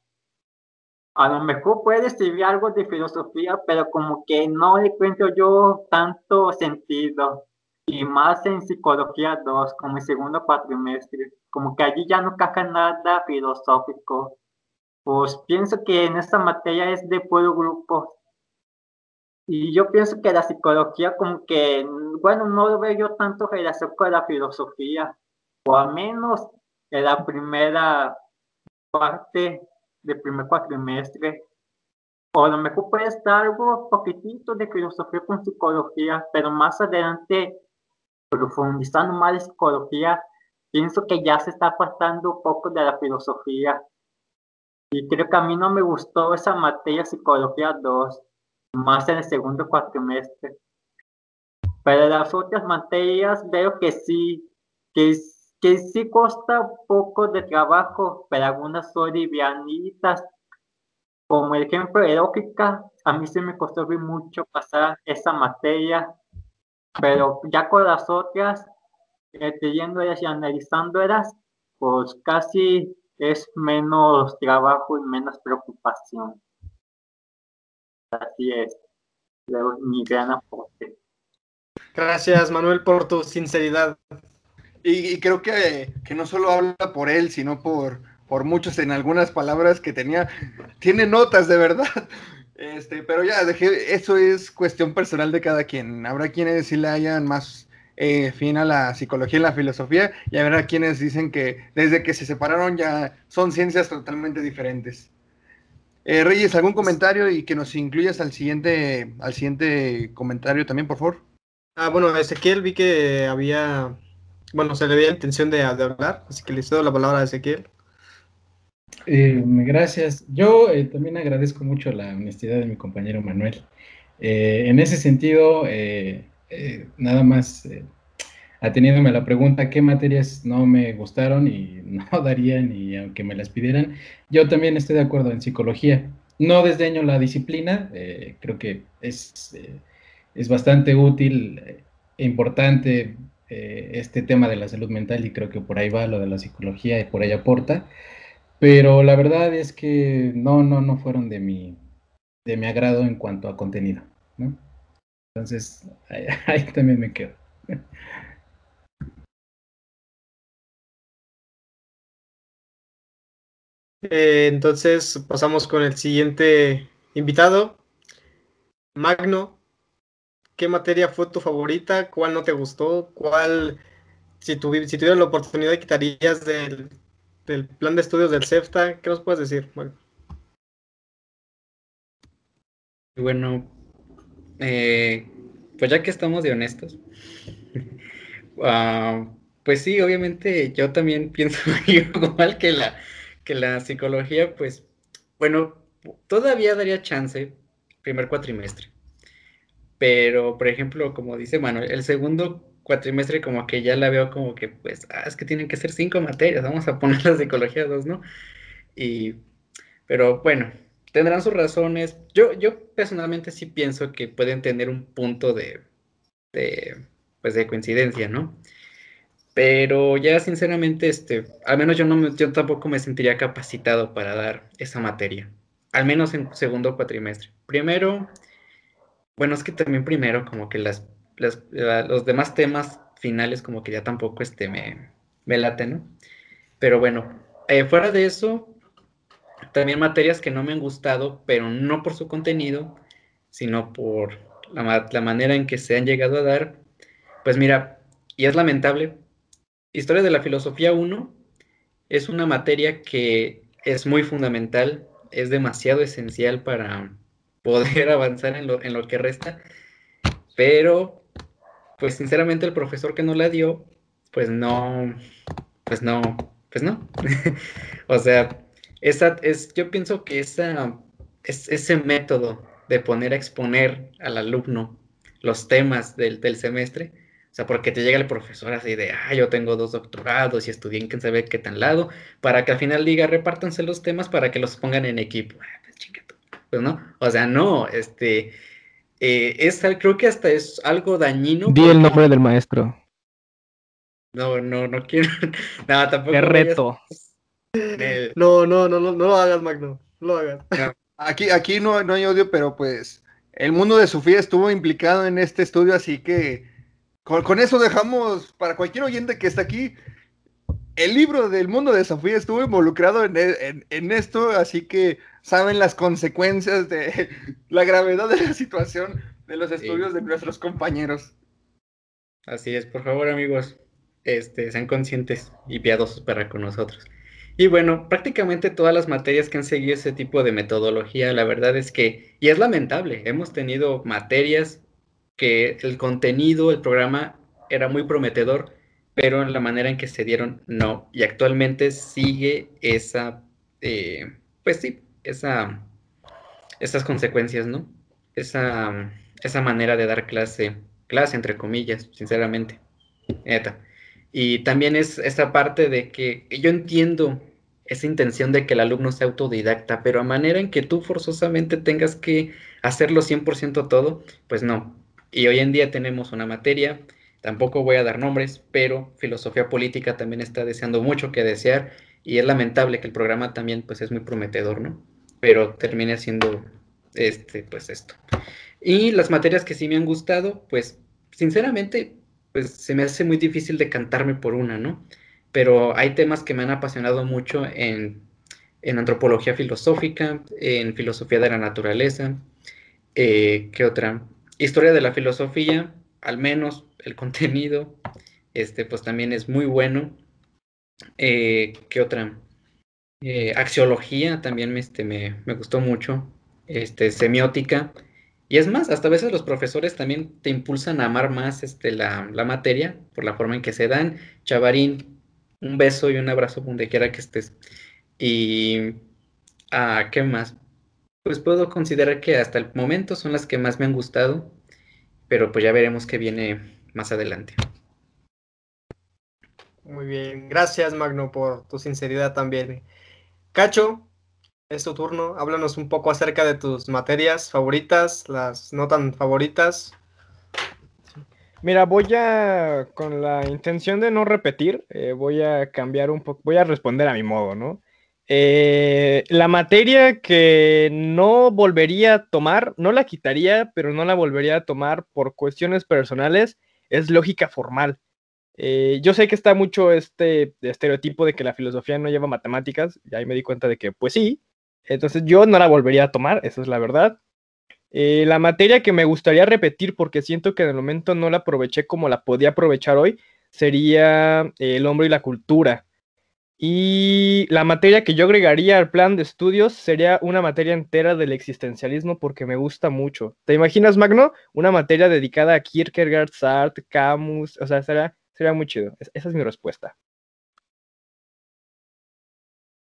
A lo mejor puede escribir algo de filosofía, pero como que no le encuentro yo tanto sentido. Y más en psicología 2, como el segundo cuatrimestre. Como que allí ya no caja nada filosófico. Pues pienso que en esta materia es de puro grupo. Y yo pienso que la psicología como que, bueno, no veo yo tanto relación con la filosofía, o al menos en la primera parte del primer cuatrimestre. O a lo mejor puede estar algo poquitito de filosofía con psicología, pero más adelante, profundizando más en psicología, pienso que ya se está apartando un poco de la filosofía. Y creo que a mí no me gustó esa materia psicología 2 más en el segundo cuatrimestre. Pero las otras materias veo que sí, que, sí cuesta un poco de trabajo, pero algunas son livianitas. Como el ejemplo de lógica, a mí sí me costó mucho pasar esa materia, pero ya con las otras, leyéndolas y analizándolas, pues casi es menos trabajo y menos preocupación. Así es. Mi gran aporte. Gracias, Manuel, por tu sinceridad. Y, creo que, no solo habla por él, sino por, por muchos en algunas palabras que tenía. Tiene notas, de verdad. Este, pero ya, dejé, eso es cuestión personal de cada quien. Habrá quienes sí le hayan más eh, fin a la psicología y la filosofía, y habrá quienes dicen que desde que se separaron ya son ciencias totalmente diferentes. Eh, Reyes, ¿algún comentario y que nos incluyas al siguiente, al siguiente comentario también, por favor? Ah, bueno, Ezequiel vi que había, bueno, se le había intención de, hablar, así que le cedo la palabra a Ezequiel. Eh, gracias. Yo eh, también agradezco mucho la honestidad de mi compañero Manuel. en ese sentido, nada más ateniéndome a la pregunta qué materias no me gustaron y [laughs] no darían y aunque me las pidieran, yo también estoy de acuerdo en psicología. No desdeño la disciplina, eh, creo que es, eh, es bastante útil e importante este tema de la salud mental y creo que por ahí va lo de la psicología y por ahí aporta, pero la verdad es que no, no, no fueron de mi, de mi agrado en cuanto a contenido. Entonces, [laughs] ahí también me quedo. Eh, entonces pasamos con el siguiente invitado. Magno, ¿qué materia fue tu favorita? ¿Cuál no te gustó? ¿Cuál, si, si tuvieras la oportunidad, quitarías del, plan de estudios del CEFTA? ¿Qué nos puedes decir? Bueno, eh, pues ya que estamos de honestos, [laughs] ah, pues sí, obviamente yo también [laughs] pienso [laughs] igual que la, que la psicología, pues, bueno, todavía daría chance primer cuatrimestre. Pero, por ejemplo, como dice Manuel, el segundo cuatrimestre como que ya la veo como que, pues, ah, es que tienen que ser cinco materias, vamos a poner la psicología dos, ¿no? Y, pero bueno, tendrán sus razones. Yo, yo personalmente sí pienso que pueden tener un punto de, de pues, de coincidencia, ¿no? Pero ya sinceramente, este, al menos yo, no, yo tampoco me sentiría capacitado para dar esa materia, al menos en segundo cuatrimestre. Primero, bueno, es que también primero como que las, los demás temas finales como que ya tampoco este, me, me laten, ¿no? Pero bueno, eh, fuera de eso, también materias que no me han gustado, pero no por su contenido, sino por la, la manera en que se han llegado a dar. Pues mira, y es lamentable, Historia de la Filosofía 1 es una materia que es muy fundamental, es demasiado esencial para poder [laughs] avanzar en lo, en lo que resta, pero pues sinceramente el profesor que nos la dio, pues no, pues no, pues no. [laughs] o sea, esa es, yo pienso que esa, es, ese método de poner a exponer al alumno los temas del, del semestre, o sea, porque te llega el profesor así de, ah, yo tengo dos doctorados y estudié en quién sabe qué tan lado, para que al final diga, repártanse los temas para que los pongan en equipo. Ah, pues, pues no, o sea, no, este, eh, es, creo que hasta es algo dañino. Di el nombre del maestro. No, no, no quiero. [laughs] no, tampoco. Qué reto. No, no, no, no, no lo hagas, Magno. No lo hagas. Aquí, aquí no, no hay odio, pero pues el mundo de Sofía estuvo implicado en este estudio, así que con, eso dejamos para cualquier oyente que está aquí. El libro del mundo de Sofía estuvo involucrado en, en, esto, así que saben las consecuencias de [laughs] la gravedad de la situación de los estudios de nuestros compañeros. Así es, por favor amigos, este, sean conscientes y piadosos para con nosotros. Y bueno, prácticamente todas las materias que han seguido ese tipo de metodología, la verdad es que, y es lamentable, hemos tenido materias que el contenido, el programa era muy prometedor, pero en la manera en que se dieron, no. Y actualmente sigue esa, eh, pues sí, esa, esas consecuencias, ¿no? Esa, esa manera de dar clase, clase entre comillas, sinceramente. Neta. Y también es esa parte de que yo entiendo esa intención de que el alumno sea autodidacta, pero a manera en que tú forzosamente tengas que hacerlo 100% todo, pues no. Y hoy en día tenemos una materia, tampoco voy a dar nombres, pero filosofía política también está deseando mucho que desear y es lamentable que el programa también pues es muy prometedor, ¿no? Pero termine siendo este pues esto. Y las materias que sí me han gustado, pues sinceramente pues se me hace muy difícil decantarme por una, ¿no? Pero hay temas que me han apasionado mucho en, en antropología filosófica, en filosofía de la naturaleza, eh, ¿qué otra? Historia de la filosofía, al menos el contenido, este, pues también es muy bueno. Eh, ¿Qué otra? Eh, axiología también me, este, me, me, gustó mucho. Este, semiótica. Y es más, hasta a veces los profesores también te impulsan a amar más este, la, la materia por la forma en que se dan. Chavarín, un beso y un abrazo donde quiera que estés. Y, ah, ¿qué más? pues puedo considerar que hasta el momento son las que más me han gustado, pero pues ya veremos qué viene más adelante. Muy bien, gracias Magno por tu sinceridad también. Cacho, es tu turno, háblanos un poco acerca de tus materias favoritas, las no tan favoritas. Mira, voy a, con la intención de no repetir, eh, voy a cambiar un poco, voy a responder a mi modo, ¿no? Eh, la materia que no volvería a tomar, no la quitaría, pero no la volvería a tomar por cuestiones personales, es lógica formal. Eh, yo sé que está mucho este estereotipo de que la filosofía no lleva matemáticas, y ahí me di cuenta de que pues sí, entonces yo no la volvería a tomar, esa es la verdad. Eh, la materia que me gustaría repetir porque siento que en el momento no la aproveché como la podía aprovechar hoy sería el hombre y la cultura. Y la materia que yo agregaría al plan de estudios sería una materia entera del existencialismo porque me gusta mucho. ¿Te imaginas, Magno? Una materia dedicada a Kierkegaard, Sartre, Camus, o sea, sería, sería muy chido. esa es mi respuesta.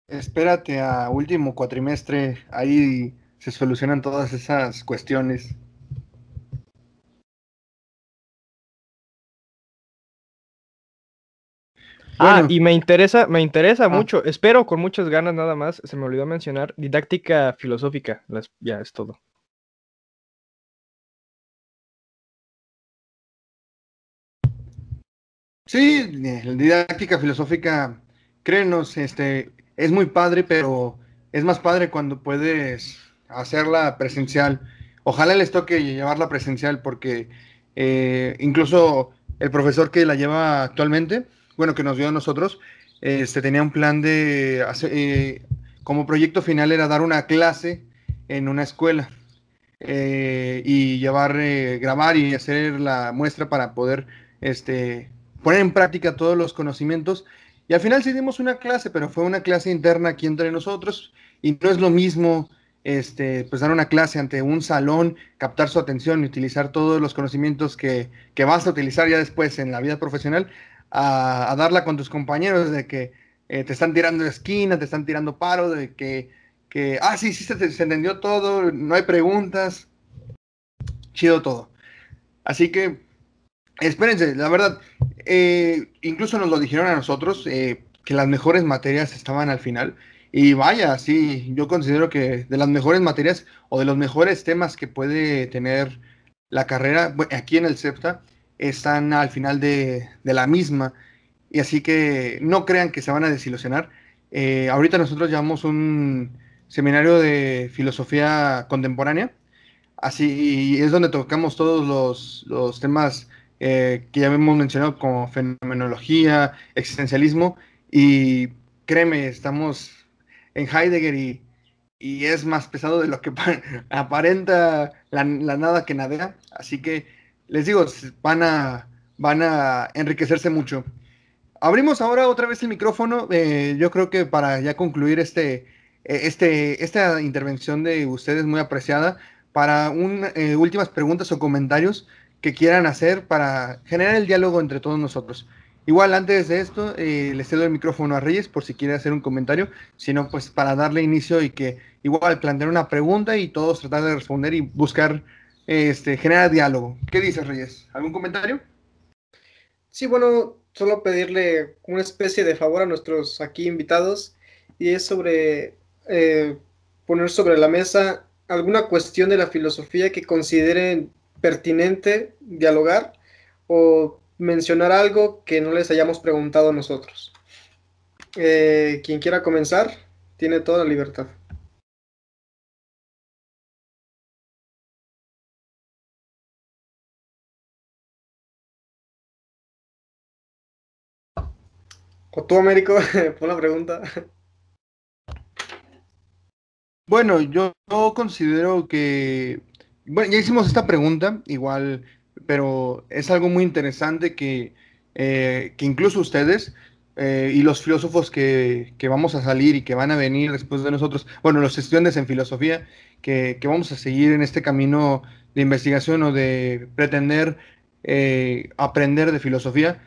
Espérate a último cuatrimestre, ahí se solucionan todas esas cuestiones. Ah, y me interesa, me interesa ah. mucho. Espero con muchas ganas nada más. Se me olvidó mencionar didáctica filosófica. ya es todo. Sí, la didáctica filosófica, créenos, este, es muy padre, pero es más padre cuando puedes hacerla presencial. Ojalá les toque llevarla presencial porque eh, incluso el profesor que la lleva actualmente, bueno, que nos dio a nosotros, este, tenía un plan de, hacer, eh, como proyecto final era dar una clase en una escuela eh, y llevar, grabar y hacer la muestra para poder este, poner en práctica todos los conocimientos. Y al final sí dimos una clase, pero fue una clase interna aquí entre nosotros y no es lo mismo este, pues dar una clase ante un salón, captar su atención y utilizar todos los conocimientos que, que vas a utilizar ya después en la vida profesional, a, darla con tus compañeros de que eh, te están tirando esquina, te están tirando paro, de que, que ah, sí, sí, se, se entendió todo, no hay preguntas, chido todo. Así que, espérense, la verdad, eh, incluso nos lo dijeron a nosotros, eh, que las mejores materias estaban al final. Y vaya, sí, yo considero que de las mejores materias o de los mejores temas que puede tener la carrera aquí en el CEPTA están al final de, la misma. Y así que no crean que se van a desilusionar. Eh, ahorita nosotros llevamos un seminario de filosofía contemporánea. Así es donde tocamos todos los, los temas eh, que ya hemos mencionado como fenomenología, existencialismo. Y créeme, estamos en Heidegger y, es más pesado de lo que [laughs] aparenta la, nada que nadea. Así que les digo, van a, van a enriquecerse mucho. Abrimos ahora otra vez el micrófono. Eh, yo creo que para ya concluir este, eh, este, esta intervención de ustedes muy apreciada, para un, eh, últimas preguntas o comentarios que quieran hacer para generar el diálogo entre todos nosotros. Igual antes de esto, eh, le cedo el micrófono a Reyes por si quiere hacer un comentario, sino pues para darle inicio y que igual plantear una pregunta y todos tratar de responder y buscar este, generar diálogo. ¿Qué dices Reyes? ¿Algún comentario? Sí, bueno, solo pedirle una especie de favor a nuestros aquí invitados y es sobre eh, poner sobre la mesa alguna cuestión de la filosofía que consideren pertinente dialogar o mencionar algo que no les hayamos preguntado nosotros. Eh, quien quiera comenzar, tiene toda la libertad. O tú, Américo, [laughs] pon la pregunta. Bueno, yo, yo considero que, bueno, ya hicimos esta pregunta, igual pero es algo muy interesante que, eh, que incluso ustedes eh, y los filósofos que, que, vamos a salir y que van a venir después de nosotros, bueno, los estudiantes en filosofía, que, que vamos a seguir en este camino de investigación o de pretender eh, aprender de filosofía,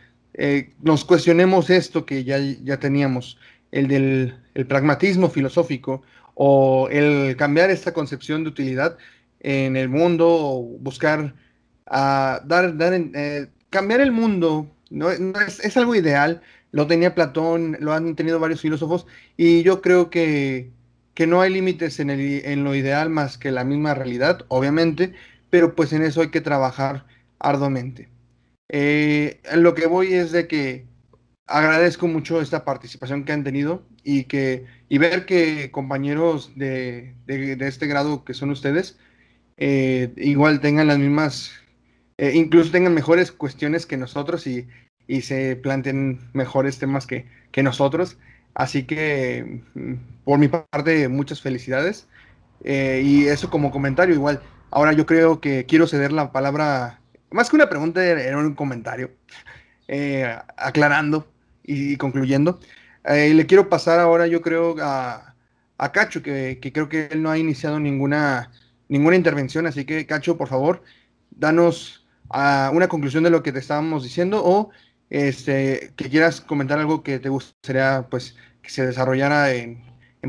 nos cuestionemos esto que ya, ya teníamos, el del el pragmatismo filosófico o el cambiar esta concepción de utilidad en el mundo o buscar a dar, dar eh, cambiar el mundo, ¿no? es, algo ideal, lo tenía Platón, lo han tenido varios filósofos, y yo creo que, que no hay límites en, el, en lo ideal más que la misma realidad, obviamente, pero pues en eso hay que trabajar arduamente. Eh, lo que voy es de que agradezco mucho esta participación que han tenido y que y ver que compañeros de, de, este grado que son ustedes eh, igual tengan las mismas eh, incluso tengan mejores cuestiones que nosotros y, se planteen mejores temas que, nosotros. Así que, mm, por mi parte, muchas felicidades. Eh, y eso como comentario, igual. Ahora yo creo que quiero ceder la palabra, más que una pregunta, era un comentario, eh, aclarando y, concluyendo. le quiero pasar ahora, yo creo, a, a Cacho, que, que, creo que él no ha iniciado ninguna, ninguna intervención. Así que, Cacho, por favor, danos a una conclusión de lo que te estábamos diciendo o este, que quieras comentar algo que te gustaría pues, que se desarrollara en,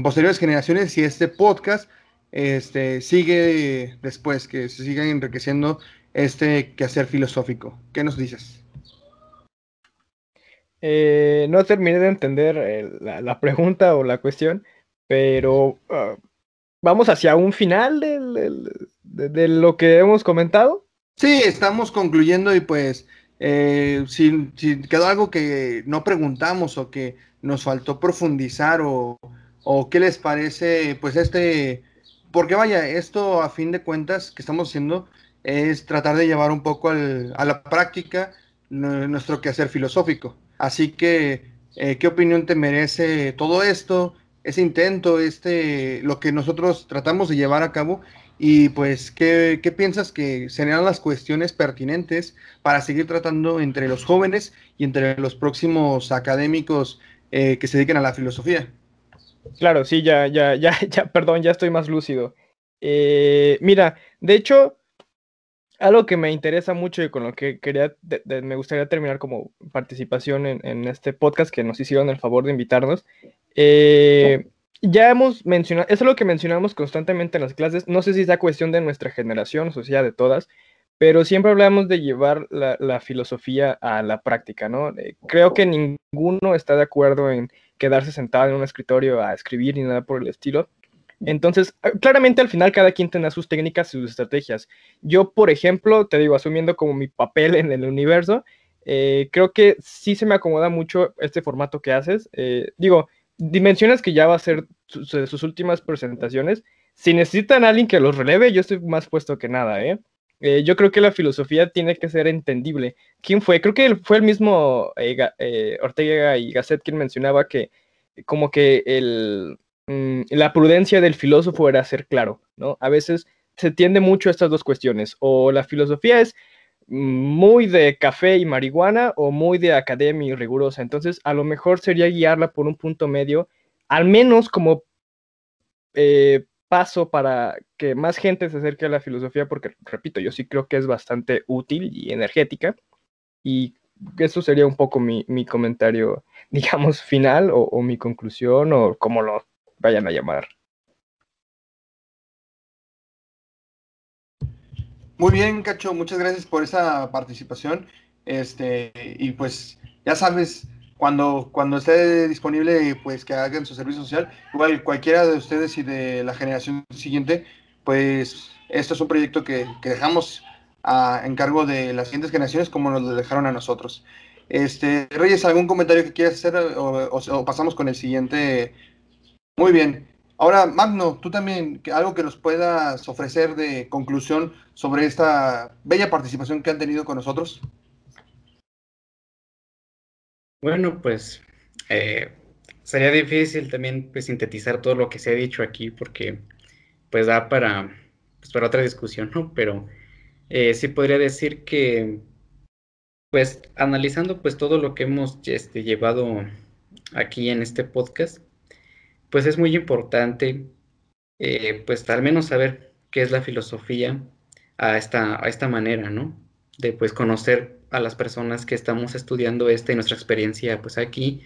posteriores generaciones si este podcast este, sigue después, que se siga enriqueciendo este quehacer filosófico. ¿Qué nos dices? Eh, no terminé de entender eh, la, pregunta o la cuestión, pero ah, vamos hacia un final de, lo que hemos comentado. Sí, estamos concluyendo y pues eh, si, si, quedó algo que no preguntamos o que nos faltó profundizar o, o qué les parece, pues este, porque vaya, esto a fin de cuentas que estamos haciendo es tratar de llevar un poco al, a la práctica nuestro quehacer filosófico. Así que, eh, ¿qué opinión te merece todo esto, ese intento, este, lo que nosotros tratamos de llevar a cabo? Y pues, ¿qué, qué piensas que serían las cuestiones pertinentes para seguir tratando entre los jóvenes y entre los próximos académicos eh, que se dediquen a la filosofía? Claro, sí, ya, ya, ya, [laughs] ya, perdón, ya estoy más lúcido. Eh, mira, de hecho, algo que me interesa mucho y con lo que quería, me gustaría terminar como participación en, este podcast que nos hicieron el favor de invitarnos. Eh, ya hemos mencionado, es algo que mencionamos constantemente en las clases, no sé si es cuestión de nuestra generación o sea de todas, pero siempre hablamos de llevar la, filosofía a la práctica, ¿no? Eh, creo que ninguno está de acuerdo en quedarse sentado en un escritorio a escribir ni nada por el estilo. Entonces, ah, claramente al final cada quien tendrá sus técnicas y sus estrategias. Yo, por ejemplo, te digo, asumiendo como mi papel en el universo, eh, creo que sí se me acomoda mucho este formato que haces. Eh, digo, dimensiones que ya va a ser sus, últimas presentaciones. Si necesitan a alguien que los releve, yo estoy más puesto que nada, ¿eh? ¿eh? yo creo que la filosofía tiene que ser entendible. ¿Quién fue? Creo que fue el mismo Ortega y Gasset quien mencionaba que como que el, Mm, la prudencia del filósofo era ser claro, ¿no? A veces se tiende mucho a estas dos cuestiones, o la filosofía es muy de café y marihuana o muy de academia y rigurosa, entonces a lo mejor sería guiarla por un punto medio, al menos como eh, paso para que más gente se acerque a la filosofía, porque repito, yo sí creo que es bastante útil y energética, y eso sería un poco mi, comentario, [laughs] digamos, final o, o mi conclusión o como lo vayan a llamar. Muy bien, Cacho, muchas gracias por esa participación. Este, y pues ya sabes, cuando, cuando esté disponible, pues que hagan su servicio social. Igual cualquiera de ustedes y de la generación siguiente, pues esto es un proyecto que, dejamos a encargo de las siguientes generaciones como nos lo dejaron a nosotros. Este, Reyes, ¿algún comentario que quieras hacer o pasamos con el siguiente muy bien. Ahora, Magno, tú también, algo que nos puedas ofrecer de conclusión sobre esta bella participación que han tenido con nosotros. Bueno, pues eh, sería difícil también pues, sintetizar todo lo que se ha dicho aquí porque pues da para, pues, para otra discusión, ¿no? Pero eh, sí podría decir que pues analizando pues todo lo que hemos este, llevado aquí en este podcast, pues es muy importante, eh, pues al menos saber qué es la filosofía a esta, a esta manera, ¿no? De pues conocer a las personas que estamos estudiando esta y nuestra experiencia, pues aquí,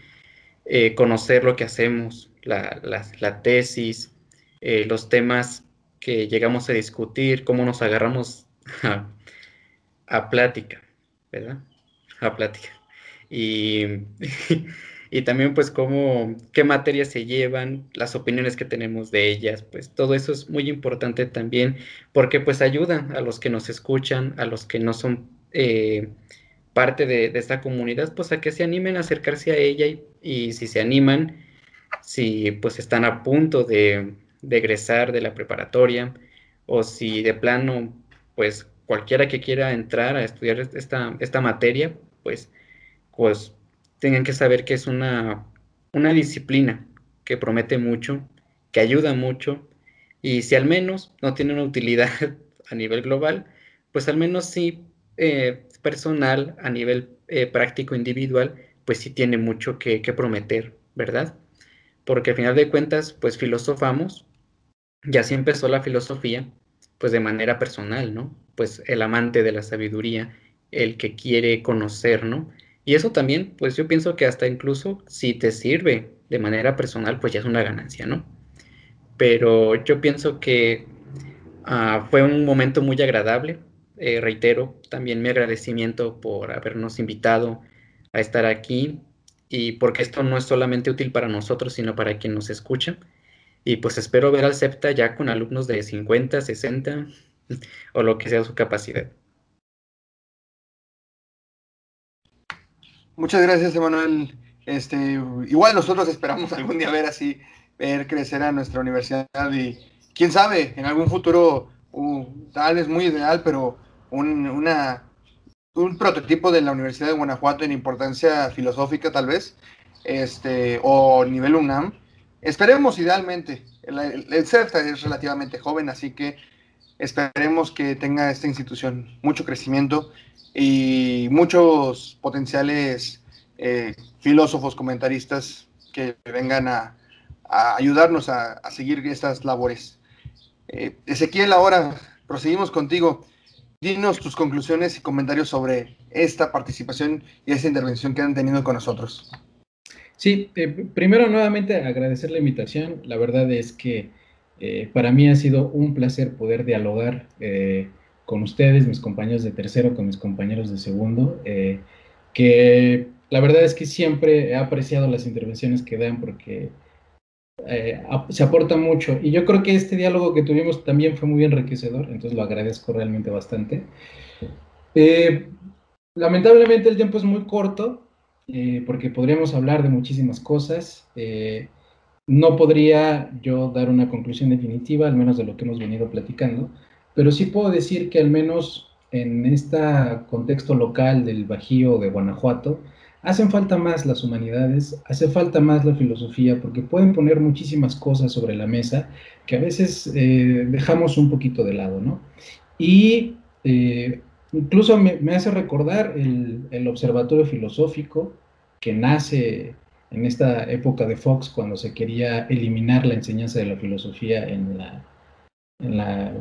eh, conocer lo que hacemos, la, tesis, eh, los temas que llegamos a discutir, cómo nos agarramos a plática, ¿verdad? A plática. Y [laughs] y también pues cómo, qué materias se llevan, las opiniones que tenemos de ellas, pues todo eso es muy importante también porque pues ayuda a los que nos escuchan, a los que no son eh, parte de, esta comunidad, pues a que se animen a acercarse a ella y, si se animan, si pues están a punto de, de egresar de la preparatoria o si de plano pues cualquiera que quiera entrar a estudiar esta, esta materia, pues, pues tengan que saber que es una, una disciplina que promete mucho, que ayuda mucho, y si al menos no tiene una utilidad [laughs] a nivel global, pues al menos sí eh, personal, a nivel eh, práctico individual, pues sí tiene mucho que, que, prometer, ¿verdad? Porque al final de cuentas, pues filosofamos, y así empezó la filosofía, pues de manera personal, ¿no? Pues el amante de la sabiduría, el que quiere conocer, ¿no? Y eso también, pues yo pienso que hasta incluso si te sirve de manera personal, pues ya es una ganancia, ¿no? Pero yo pienso que ah, fue un momento muy agradable. Eh, reitero también mi agradecimiento por habernos invitado a estar aquí y porque esto no es solamente útil para nosotros, sino para quien nos escucha. Y pues espero ver al CEPTA ya con alumnos de 50, 60 [laughs] o lo que sea su capacidad. Muchas gracias, Emanuel. Este, igual nosotros esperamos [laughs] algún día ver así, ver crecer a nuestra universidad y quién sabe, en algún futuro, uh, tal vez muy ideal, pero un, una, un prototipo de la Universidad de Guanajuato en importancia filosófica tal vez, este, o nivel UNAM. Esperemos idealmente. El, el, es relativamente joven, así que esperemos que tenga esta institución mucho crecimiento y muchos potenciales eh, filósofos, comentaristas que vengan a, ayudarnos a, seguir estas labores. Eh, Ezequiel, ahora proseguimos contigo. Dinos tus conclusiones y comentarios sobre esta participación y esta intervención que han tenido con nosotros. Sí, eh, primero nuevamente agradecer la invitación. La verdad es que para mí ha sido un placer poder dialogar con ustedes, mis compañeros de tercero, con mis compañeros de segundo, que la verdad es que siempre he apreciado las intervenciones que dan porque eh, se aporta mucho. Y yo creo que este diálogo que tuvimos también fue muy enriquecedor, entonces lo agradezco realmente bastante. Eh, lamentablemente el tiempo es muy corto eh, porque podríamos hablar de muchísimas cosas. No podría yo dar una conclusión definitiva, al menos de lo que hemos venido platicando, pero sí puedo decir que al menos en este contexto local del Bajío de Guanajuato, hacen falta más las humanidades, hace falta más la filosofía, porque pueden poner muchísimas cosas sobre la mesa que a veces eh, dejamos un poquito de lado, ¿no? Y eh, incluso me, hace recordar el, observatorio filosófico que nace en esta época de Fox, cuando se quería eliminar la enseñanza de la filosofía en la, en la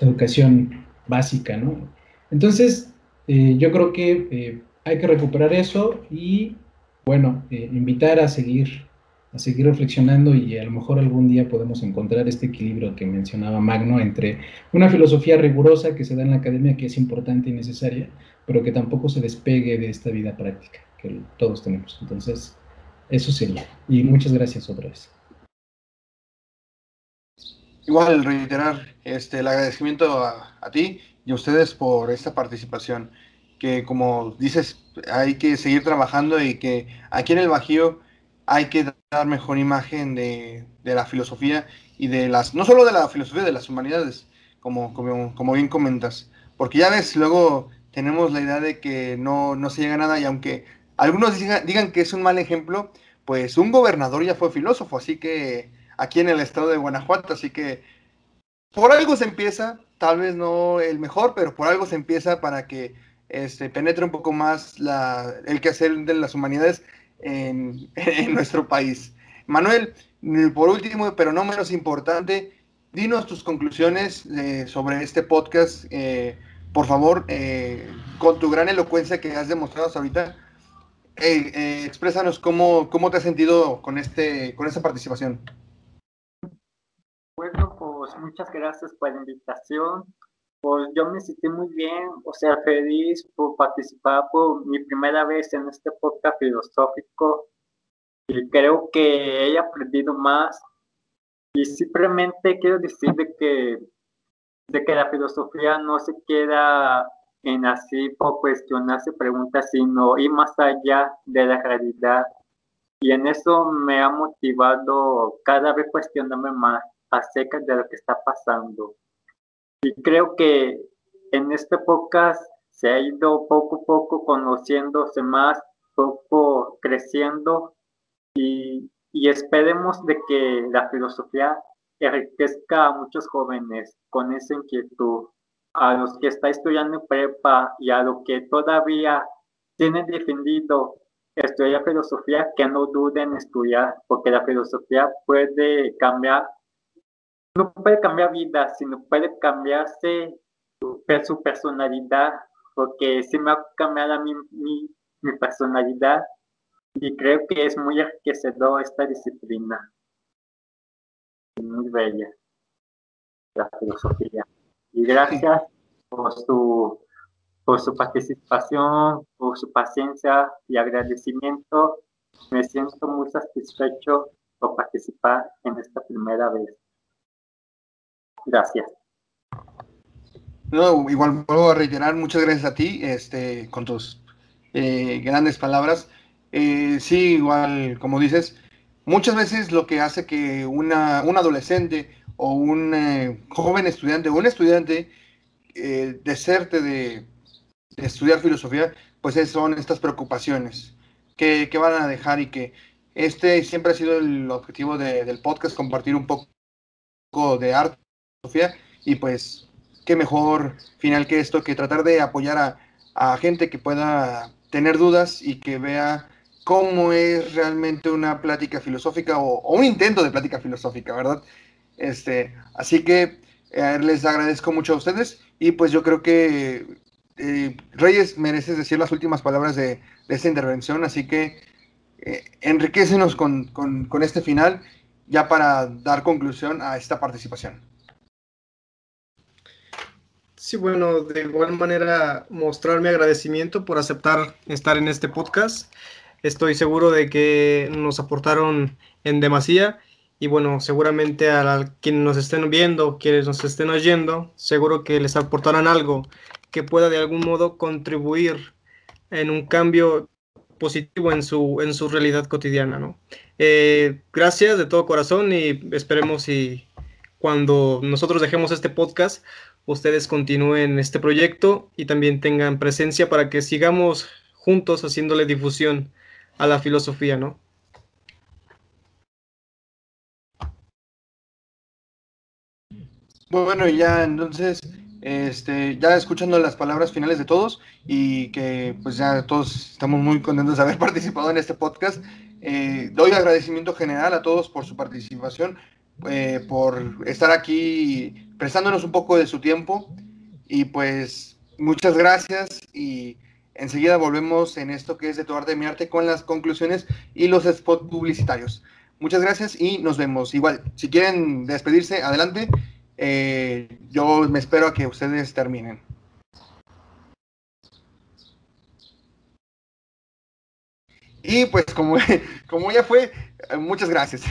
educación básica, ¿no? Entonces, eh, yo creo que hay que recuperar eso y, bueno, eh, invitar a seguir, a seguir reflexionando y a lo mejor algún día podemos encontrar este equilibrio que mencionaba Magno entre una filosofía rigurosa que se da en la academia que es importante y necesaria, pero que tampoco se despegue de esta vida práctica que todos tenemos. Entonces, eso sería. Y muchas gracias otra vez. Igual reiterar este, el agradecimiento a, a ti y a ustedes por esta participación que como dices, hay que seguir trabajando y que aquí en el Bajío hay que dar mejor imagen de, la filosofía y de las, no solo de la filosofía, de las humanidades, como, como, bien comentas, porque ya ves, luego tenemos la idea de que no, no se llega a nada y aunque algunos digan, que es un mal ejemplo, pues un gobernador ya fue filósofo, así que aquí en el estado de Guanajuato, así que por algo se empieza, tal vez no el mejor, pero por algo se empieza para que este, penetre un poco más la, el quehacer de las humanidades en, [laughs] nuestro país. Manuel, por último, pero no menos importante, dinos tus conclusiones eh, sobre este podcast. Eh, por favor, eh, con tu gran elocuencia que has demostrado hasta ahorita, exprésanos cómo, cómo te has sentido con, este, con esta participación. Bueno, pues muchas gracias por la invitación. Pues yo me sentí muy bien, o sea, feliz por participar por mi primera vez en este podcast filosófico y creo que he aprendido más y simplemente quiero decir de que, de que la filosofía no se queda en así por cuestionarse preguntas, sino ir más allá de la realidad. Y en eso me ha motivado cada vez cuestionarme más acerca de lo que está pasando. Y creo que en este podcast se ha ido poco a poco conociéndose más, poco creciendo y, y esperemos de que la filosofía enriquezca a muchos jóvenes con esa inquietud, a los que están estudiando prepa y a los que todavía tienen defendido estudiar filosofía, que no duden en estudiar, porque la filosofía puede cambiar no puede cambiar vida, sino puede cambiarse su, personalidad, porque se me ha cambiado a mí mi, personalidad y creo que es muy enriquecedor esta disciplina. Muy bella, la filosofía. Y gracias por su, por su participación, por su paciencia y agradecimiento. Me siento muy satisfecho por participar en esta primera vez. Gracias. No, igual vuelvo a reiterar, muchas gracias a ti, este, con tus eh, grandes palabras. Eh, sí, igual, como dices, muchas veces lo que hace que una, un adolescente o un eh, joven estudiante o un estudiante deserte de, de, estudiar filosofía, pues son estas preocupaciones que, que, van a dejar y que este siempre ha sido el objetivo de, del podcast, compartir un poco de arte, filosofía, y pues qué mejor final que esto que tratar de apoyar a, a gente que pueda tener dudas y que vea cómo es realmente una plática filosófica o, un intento de plática filosófica, ¿verdad? Este, así que eh, les agradezco mucho a ustedes y pues yo creo que eh, Reyes mereces decir las últimas palabras de, esta intervención, así que eh, enriquecenos con, con este final ya para dar conclusión a esta participación. Sí, bueno, de igual manera mostrar mi agradecimiento por aceptar estar en este podcast. Estoy seguro de que nos aportaron en demasía y bueno, seguramente a quienes nos estén viendo, quienes nos estén oyendo, seguro que les aportarán algo que pueda de algún modo contribuir en un cambio positivo en su, en su realidad cotidiana, ¿no? Eh, gracias de todo corazón y esperemos y cuando nosotros dejemos este podcast, ustedes continúen este proyecto y también tengan presencia para que sigamos juntos haciéndole difusión a la filosofía, ¿no? Bueno, ya entonces, este, ya escuchando las palabras finales de todos y que pues ya todos estamos muy contentos de haber [laughs] participado en este podcast, eh, doy agradecimiento general a todos por su participación, eh, por estar aquí prestándonos un poco de su tiempo y pues muchas gracias y Enseguida volvemos en esto que es de tu arte mi arte con las conclusiones y los spots publicitarios. Muchas gracias y nos vemos. Igual, si quieren despedirse, adelante. Eh, yo me espero a que ustedes terminen. Y pues como, [laughs] como ya fue, muchas gracias.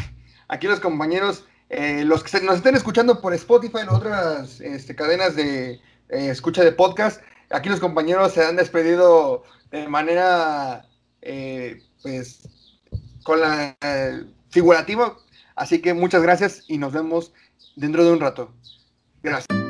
Aquí los compañeros, eh, los que nos estén escuchando por Spotify, en otras este, cadenas de eh, escucha de podcast, Aquí los compañeros se han despedido de manera, eh, pues, con la eh, figurativa. Así que muchas gracias y nos vemos dentro de un rato. Gracias.